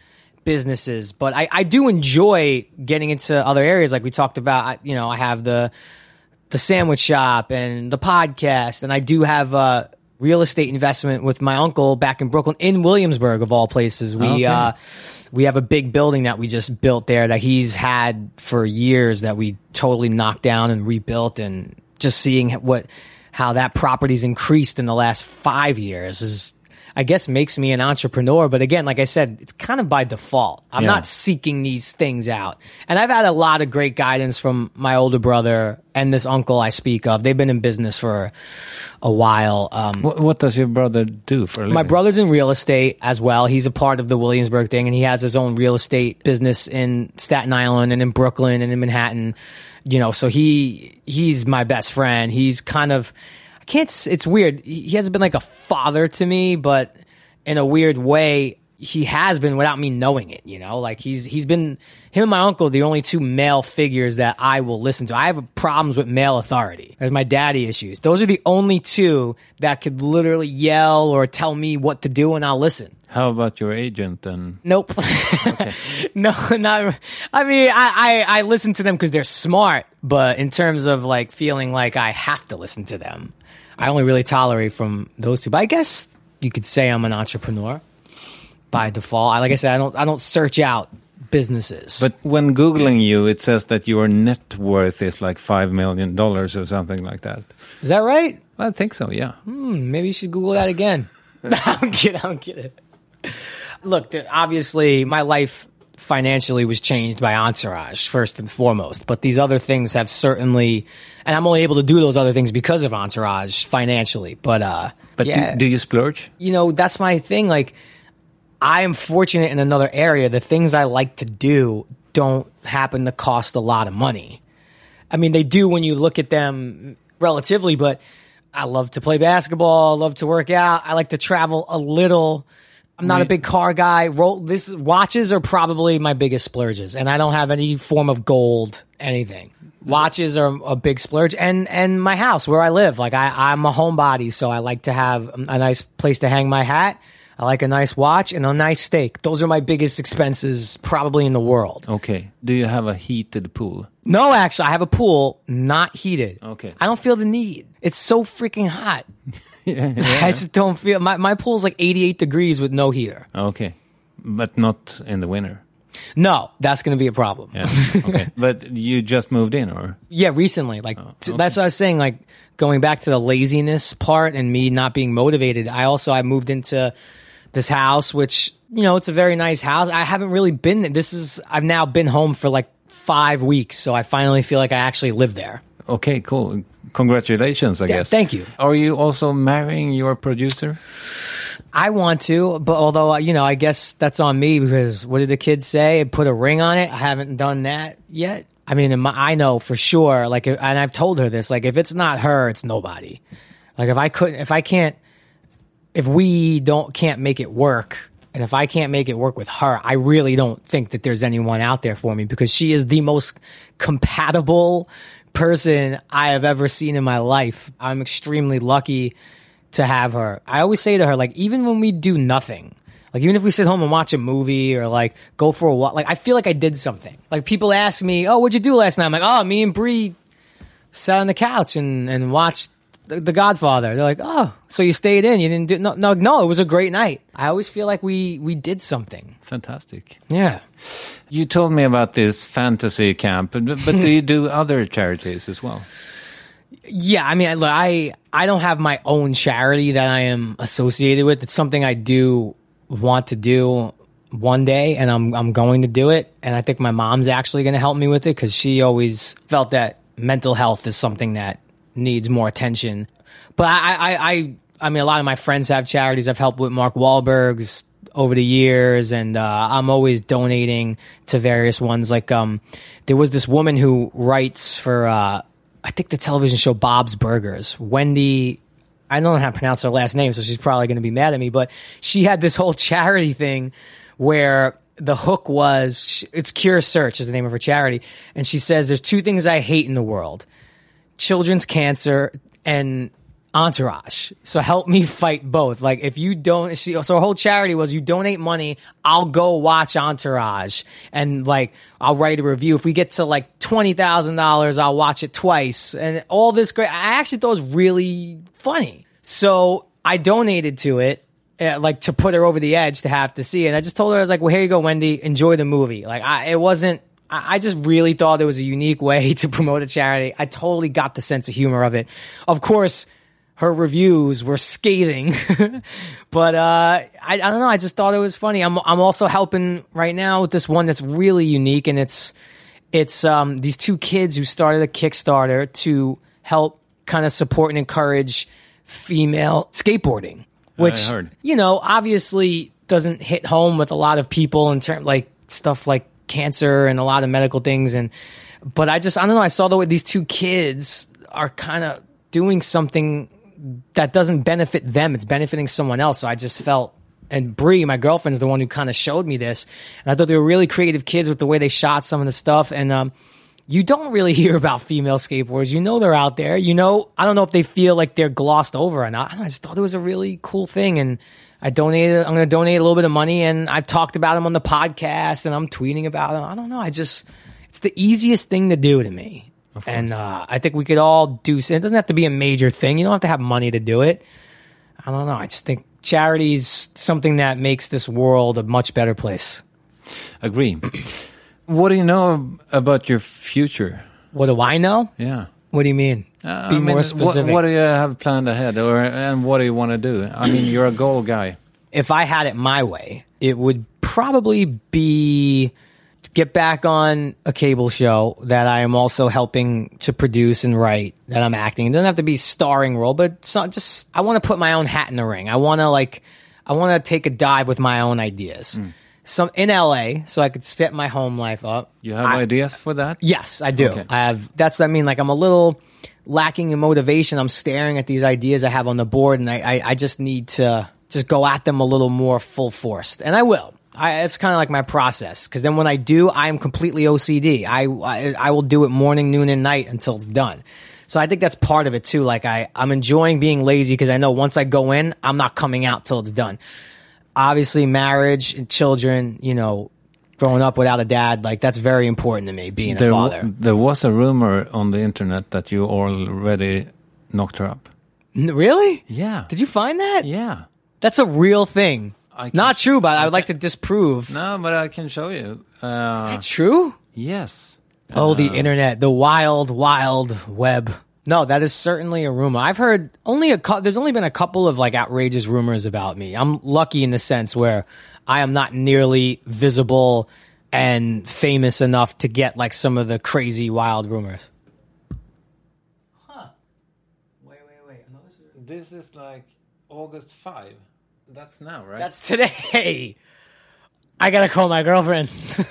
businesses, but I, I do enjoy getting into other areas. Like we talked about, I- you know, I have the, the sandwich shop and the podcast, and I do have a real estate investment with my uncle back in Brooklyn, in Williamsburg of all places. We Okay. uh, we have a big building that we just built there that he's had for years that we totally knocked down and rebuilt, and just seeing what how that property's increased in the last five years is. I guess makes me an entrepreneur, but again, like I said, it's kind of by default. I'm Yeah. not seeking these things out. And I've had a lot of great guidance from my older brother and this uncle I speak of. They've been in business for a while. Um, What, what does your brother do for a living? my brother's in real estate as well. He's a part of the Williamsburg thing, and he has his own real estate business in Staten Island and in Brooklyn and in Manhattan. You know, so he he's my best friend. He's kind of I can't. It's weird. He hasn't been like a father to me, but in a weird way, he has been without me knowing it. You know, like he's he's been him and my uncle the only two male figures that I will listen to. I have problems with male authority. There's my daddy issues. Those are the only two that could literally yell or tell me what to do, and I'll listen. How about your agent and Nope. <laughs> no, not. I mean, I, I, I listen to them because they're smart, but in terms of like feeling like I have to listen to them, I only really tolerate from those two. But I guess you could say I'm an entrepreneur by default. I, like I said, I don't I don't search out businesses. But when googling you, it says that your net worth is like five million dollars or something like that. is that right? I think so. Yeah. Hmm, maybe you should Google that again. <laughs> I'm kidding. I'm kidding. Look, obviously, my life financially was changed by Entourage first and foremost, but these other things have certainly, and I'm only able to do those other things because of Entourage financially. But uh, But yeah, do, do you splurge? you know, that's my thing. Like, I am fortunate in another area. The things I like to do don't happen to cost a lot of money. I mean, they do when you look at them relatively, but I love to play basketball. I love to work out. I like to travel a little. I'm not a big car guy. Rolex watches are probably my biggest splurges, and I don't have any form of gold anything. Watches are a big splurge, and and my house where I live. Like I, I'm a homebody, so I like to have a nice place to hang my hat. I like a nice watch and a nice steak. Those are my biggest expenses probably in the world. Okay. Do you have a heated pool? No, actually, I have a pool not heated. Okay. I don't feel the need. It's so freaking hot. <laughs> <laughs> I just don't feel my my pool's like 88 degrees with no heater. Okay. But not in the winter. No, that's going to be a problem. Yeah. Okay. <laughs> but you just moved in, or? Yeah, recently. Like oh, t- that's what I was saying. Like going back to the laziness part and me not being motivated. I also I moved into this house, which you know it's a very nice house. I haven't really been. This is I've now been home for like five weeks, so I finally feel like I actually live there. Okay, cool. Congratulations, I Yeah, guess. thank you. Are you also marrying your producer? I want to, but although uh, you know, I guess that's on me because what did the kids say? Put a ring on it. I haven't done that yet. I mean, in my, I know for sure. Like, and I've told her this. Like, if it's not her, it's nobody. Like, if I couldn't, if I can't, if we don't can't make it work, and if I can't make it work with her, I really don't think that there's anyone out there for me because she is the most compatible person I have ever seen in my life. I'm extremely lucky to have her. I always say to her, like, even when we do nothing, like, even if we sit home and watch a movie or like go for a walk, like, I feel like I did something. Like, people ask me, Oh, what'd you do last night? I'm like, Oh, me and Bree sat on the couch and, and watched the, the Godfather. They're like, Oh, so you stayed in. You didn't do, no, no, no, it was a great night. I always feel like we, we did something. Fantastic. Yeah. You told me about this fantasy camp, but, but do you do <laughs> other charities as well? Yeah, I mean, I- look, I I don't have my own charity that I am associated with. It's something I do want to do one day, and I'm I'm going to do it. And I think my mom's actually going to help me with it because she always felt that mental health is something that needs more attention. But I I I, I mean, a lot of my friends have charities. I've helped with Mark Wahlberg's over the years, and uh, I'm always donating to various ones. Like, um, there was this woman who writes for. Uh, I think the television show Bob's Burgers. Wendy, I don't know how to pronounce her last name, so she's probably going to be mad at me. But she had this whole charity thing where the hook was it's Cure Search is the name of her charity, and she says there's two things I hate in the world: children's cancer and entourage. So help me fight both. Like if you don't, she, so her whole charity was you donate money, I'll go watch Entourage and like I'll write a review. If we get to like twenty thousand dollars, I'll watch it twice and all this great. I actually thought it was really funny. So I donated to it. uh, Like to put her over the edge to have to see it. And I just told her, I was like, well, here you go, Wendy, enjoy the movie. Like I, it wasn't, I just really thought it was a unique way <laughs> to promote a charity. I totally got the sense of humor of it. Of course, her reviews were scathing, <laughs> but uh, I, I don't know. I just thought it was funny. I'm I'm also helping right now with this one that's really unique, and it's it's um, these two kids who started a Kickstarter to help kind of support and encourage female skateboarding, which you know obviously doesn't hit home with a lot of people in terms like stuff like cancer and a lot of medical things and but I just I don't know I saw the way these two kids are kind of doing something that doesn't benefit them it's benefiting someone else so I just felt and Bree my girlfriend's the one who kind of showed me this and I thought they were really creative kids with the way they shot some of the stuff and um you don't really <laughs> hear about female skateboarders. You know they're out there. You know, I don't know if they feel like they're glossed over or not. I, just thought it was a really cool thing, and I donated. I'm going to donate a little bit of money, and I've talked about them on the podcast, and I'm tweeting about them. I don't know. I just, it's the easiest thing to do to me, and uh, I think we could all do. It doesn't have to be a major thing. You don't have to have money to do it. I don't know. I just think charity's something that makes this world a much better place. Agree. what do you know about your future? What do I know? Yeah. What do you mean? Uh, Be I mean, more what- specific. What, do you have planned ahead, or and what do you want to do? I mean, you're a goal guy. if I had it my way, it would probably be get back on a cable show that I am also helping to produce and write. That I'm acting. It doesn't have to be starring role, but it's not just I want to put my own hat in the ring. I want to like I want to take a dive with my own ideas. Hmm. Some in LA, so I could set my home life up. You have I- ideas for that? Yes, I do. Okay. I have. That's what I mean. Like I'm a little lacking in motivation. I'm staring at these ideas I have on the board, and I, I, I just need to just go at them a little more full forced, and I will. I, it's kind of like my process because then when I do, I am completely OCD. I, I I will do it morning, noon, and night until it's done. So I think that's part of it too. Like I I'm enjoying being lazy because I know once I go in, I'm not coming out till it's done. obviously marriage and children. You know, growing up without a dad, like that's very important to me. Being a There, wa- father. there was a rumor on the internet that you already knocked her up. N- really? Yeah. Did you find that? Yeah. That's a real thing. I can- Not true, but I would like to disprove. No, but I can show you. Uh, That's true. yes. Oh, the internet, the wild, wild web. No, that is certainly a rumor. I've heard only a cou- there's only been a couple of like outrageous rumors about me. I'm lucky in the sense where I am not nearly visible and famous enough to get like some of the crazy wild rumors. Huh. Wait, wait, wait. This is like August 5. That's now, right? That's today. <laughs> I gotta call my girlfriend. <laughs>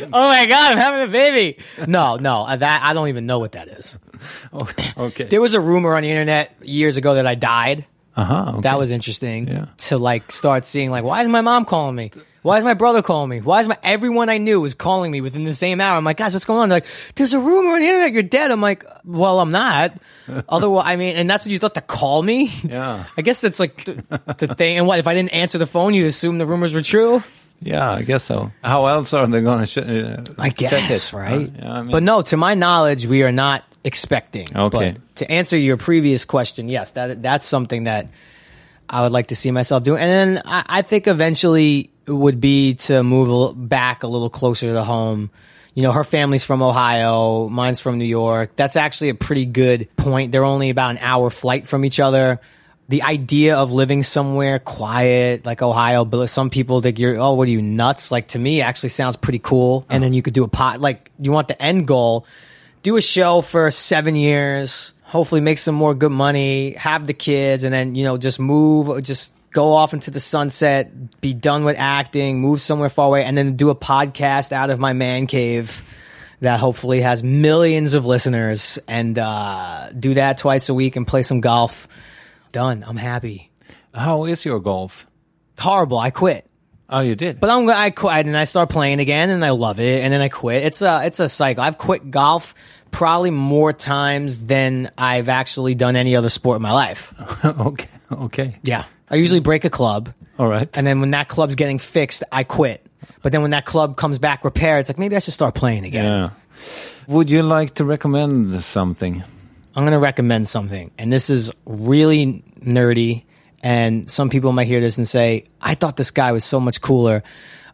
oh my god, I'm having a baby. No, no, uh, that I don't even know what that is. <laughs> oh, okay. There was a rumor on the internet years ago that I died. uh-huh, okay. That was interesting Yeah. to like start seeing like why is my mom calling me? Why is my brother calling me? Why is my everyone I knew was calling me within the same hour? I'm like, guys, what's going on? They're like, there's a rumor on the internet you're dead. I'm like, well, I'm not. <laughs> Otherwise, I mean, and that's what you thought to call me. Yeah. <laughs> I guess that's like the, the thing. And what if I didn't answer the phone? You assume the rumors were true? Yeah, I guess so. How else are they going to sh- uh, I check guess, it? right? Uh, yeah, I mean, but no, to my knowledge, we are not expecting. Okay. But to answer your previous question, yes, that that's something that I would like to see myself doing. And then I, I think eventually would be to move back a little closer to home. You know, her family's from Ohio, mine's from New York. That's actually a pretty good point. They're only about an hour flight from each other. The idea of living somewhere quiet, like Ohio, but some people think you're, oh, what are you nuts? Like to me, actually sounds pretty cool. And uh-huh. then you could do a pot, like you want the end goal, do a show for seven years, hopefully make some more good money, have the kids, and then, you know, just move, just go off into the sunset, be done with acting, move somewhere far away, and then do a podcast out of my man cave that hopefully has millions of listeners and uh, do that twice a week and play some golf. Done. I'm happy. how is your golf? Horrible. I quit. Oh, you did? But I'm I quit and I start playing again and I love it and then I quit. It's a it's a cycle. I've quit golf probably more times than I've actually done any other sport in my life. <laughs> okay, okay. Yeah. I usually break a club All right. and then when that club's getting fixed, I quit. But then when that club comes back repaired, it's like maybe I should start playing again. yeah. Would you like to recommend something? I'm going to recommend something. And this is really nerdy. And some people might hear this and say, I thought this guy was so much cooler.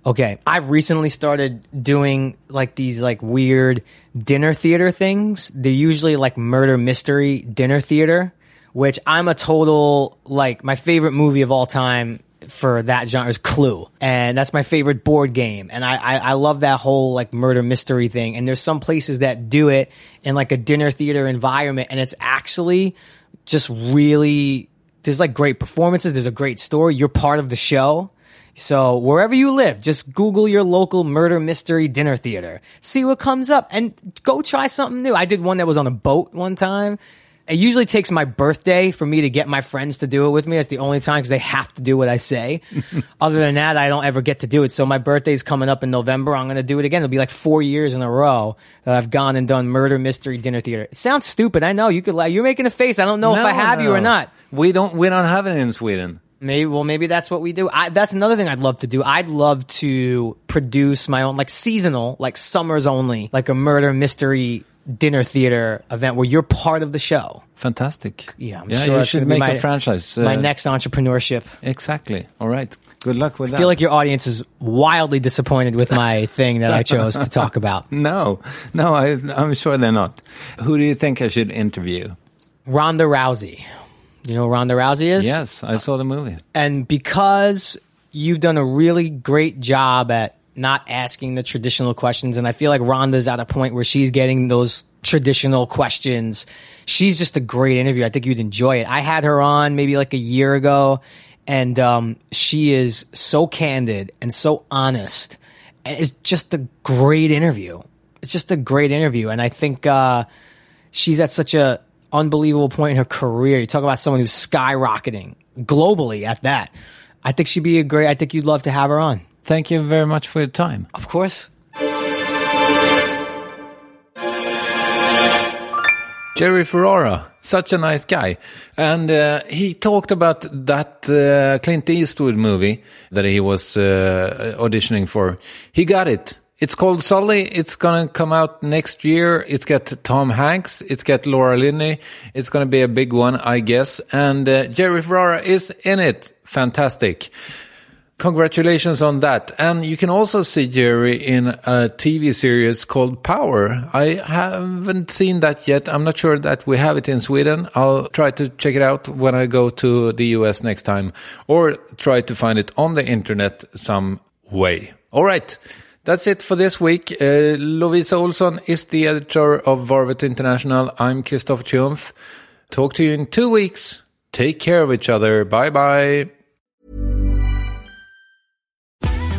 Okay. I've recently started doing like these like weird dinner theater things. They're usually like murder mystery dinner theater, which I'm a total like my favorite movie of all time for that genre is Clue, and that's my favorite board game. And I, I I love that whole like murder mystery thing. And there's some places that do it in like a dinner theater environment, and it's actually just really there's like great performances. There's a great story. You're part of the show. So wherever you live, just Google your local murder mystery dinner theater. See what comes up and go try something new. I did one that was on a boat one time. It usually takes my birthday for me to get my friends to do it with me. That's the only time because they have to do what I say. <laughs> Other than that, I don't ever get to do it. So my birthday's coming up in November. I'm going to do it again. It'll be like four years in a row that I've gone and done murder mystery dinner theater. It sounds stupid. I know you could like, you're making a face. I don't know if I have you or not. We don't. We don't have it in Sweden. Maybe well, maybe that's what we do. I, that's another thing I'd love to do. I'd love to produce my own, like seasonal, like summers only, like a murder mystery dinner theater event where you're part of the show. Fantastic. Yeah, I'm yeah. sure you should make my- a franchise. my uh, next entrepreneurship. Exactly. All right. Good luck with that. I feel like your audience is wildly disappointed with my <laughs> thing that I chose to talk about. no, no. I, I'm sure they're not. Who do you think I should interview? Ronda Rousey. You know who Ronda Rousey is? Yes, I saw the movie. and because you've done a really great job at not asking the traditional questions and i feel like Ronda's at a point where she's getting those traditional questions she's just a great interview i think you'd enjoy it i had her on maybe like a year ago and um, she is so candid and so honest and it's just a great interview it's just a great interview and i think uh, she's at such a unbelievable point in her career. You talk about someone who's skyrocketing globally at that. I think she'd be a great. I think you'd love to have her on. Thank you very much for your time. Of course. Jerry Ferrara, such a nice guy. And uh, he talked about that uh, Clint Eastwood movie that he was uh, auditioning for. He got it. It's called Sully. It's going to come out next year. It's got Tom Hanks. It's got Laura Linney. It's going to be a big one, I guess. And uh, Jerry Ferrara is in it. Fantastic. Congratulations on that. And you can also see Jerry in a TV series called Power. I haven't seen that yet. I'm not sure that we have it in Sweden. I'll try to check it out when I go to the US next time or try to find it on the internet some way. All right. That's it for this week. Uh, Lovisa Olsson is the editor of Varvet International. I'm Kristoffer Triumf. Talk to you in two weeks. Take care of each other. Bye bye.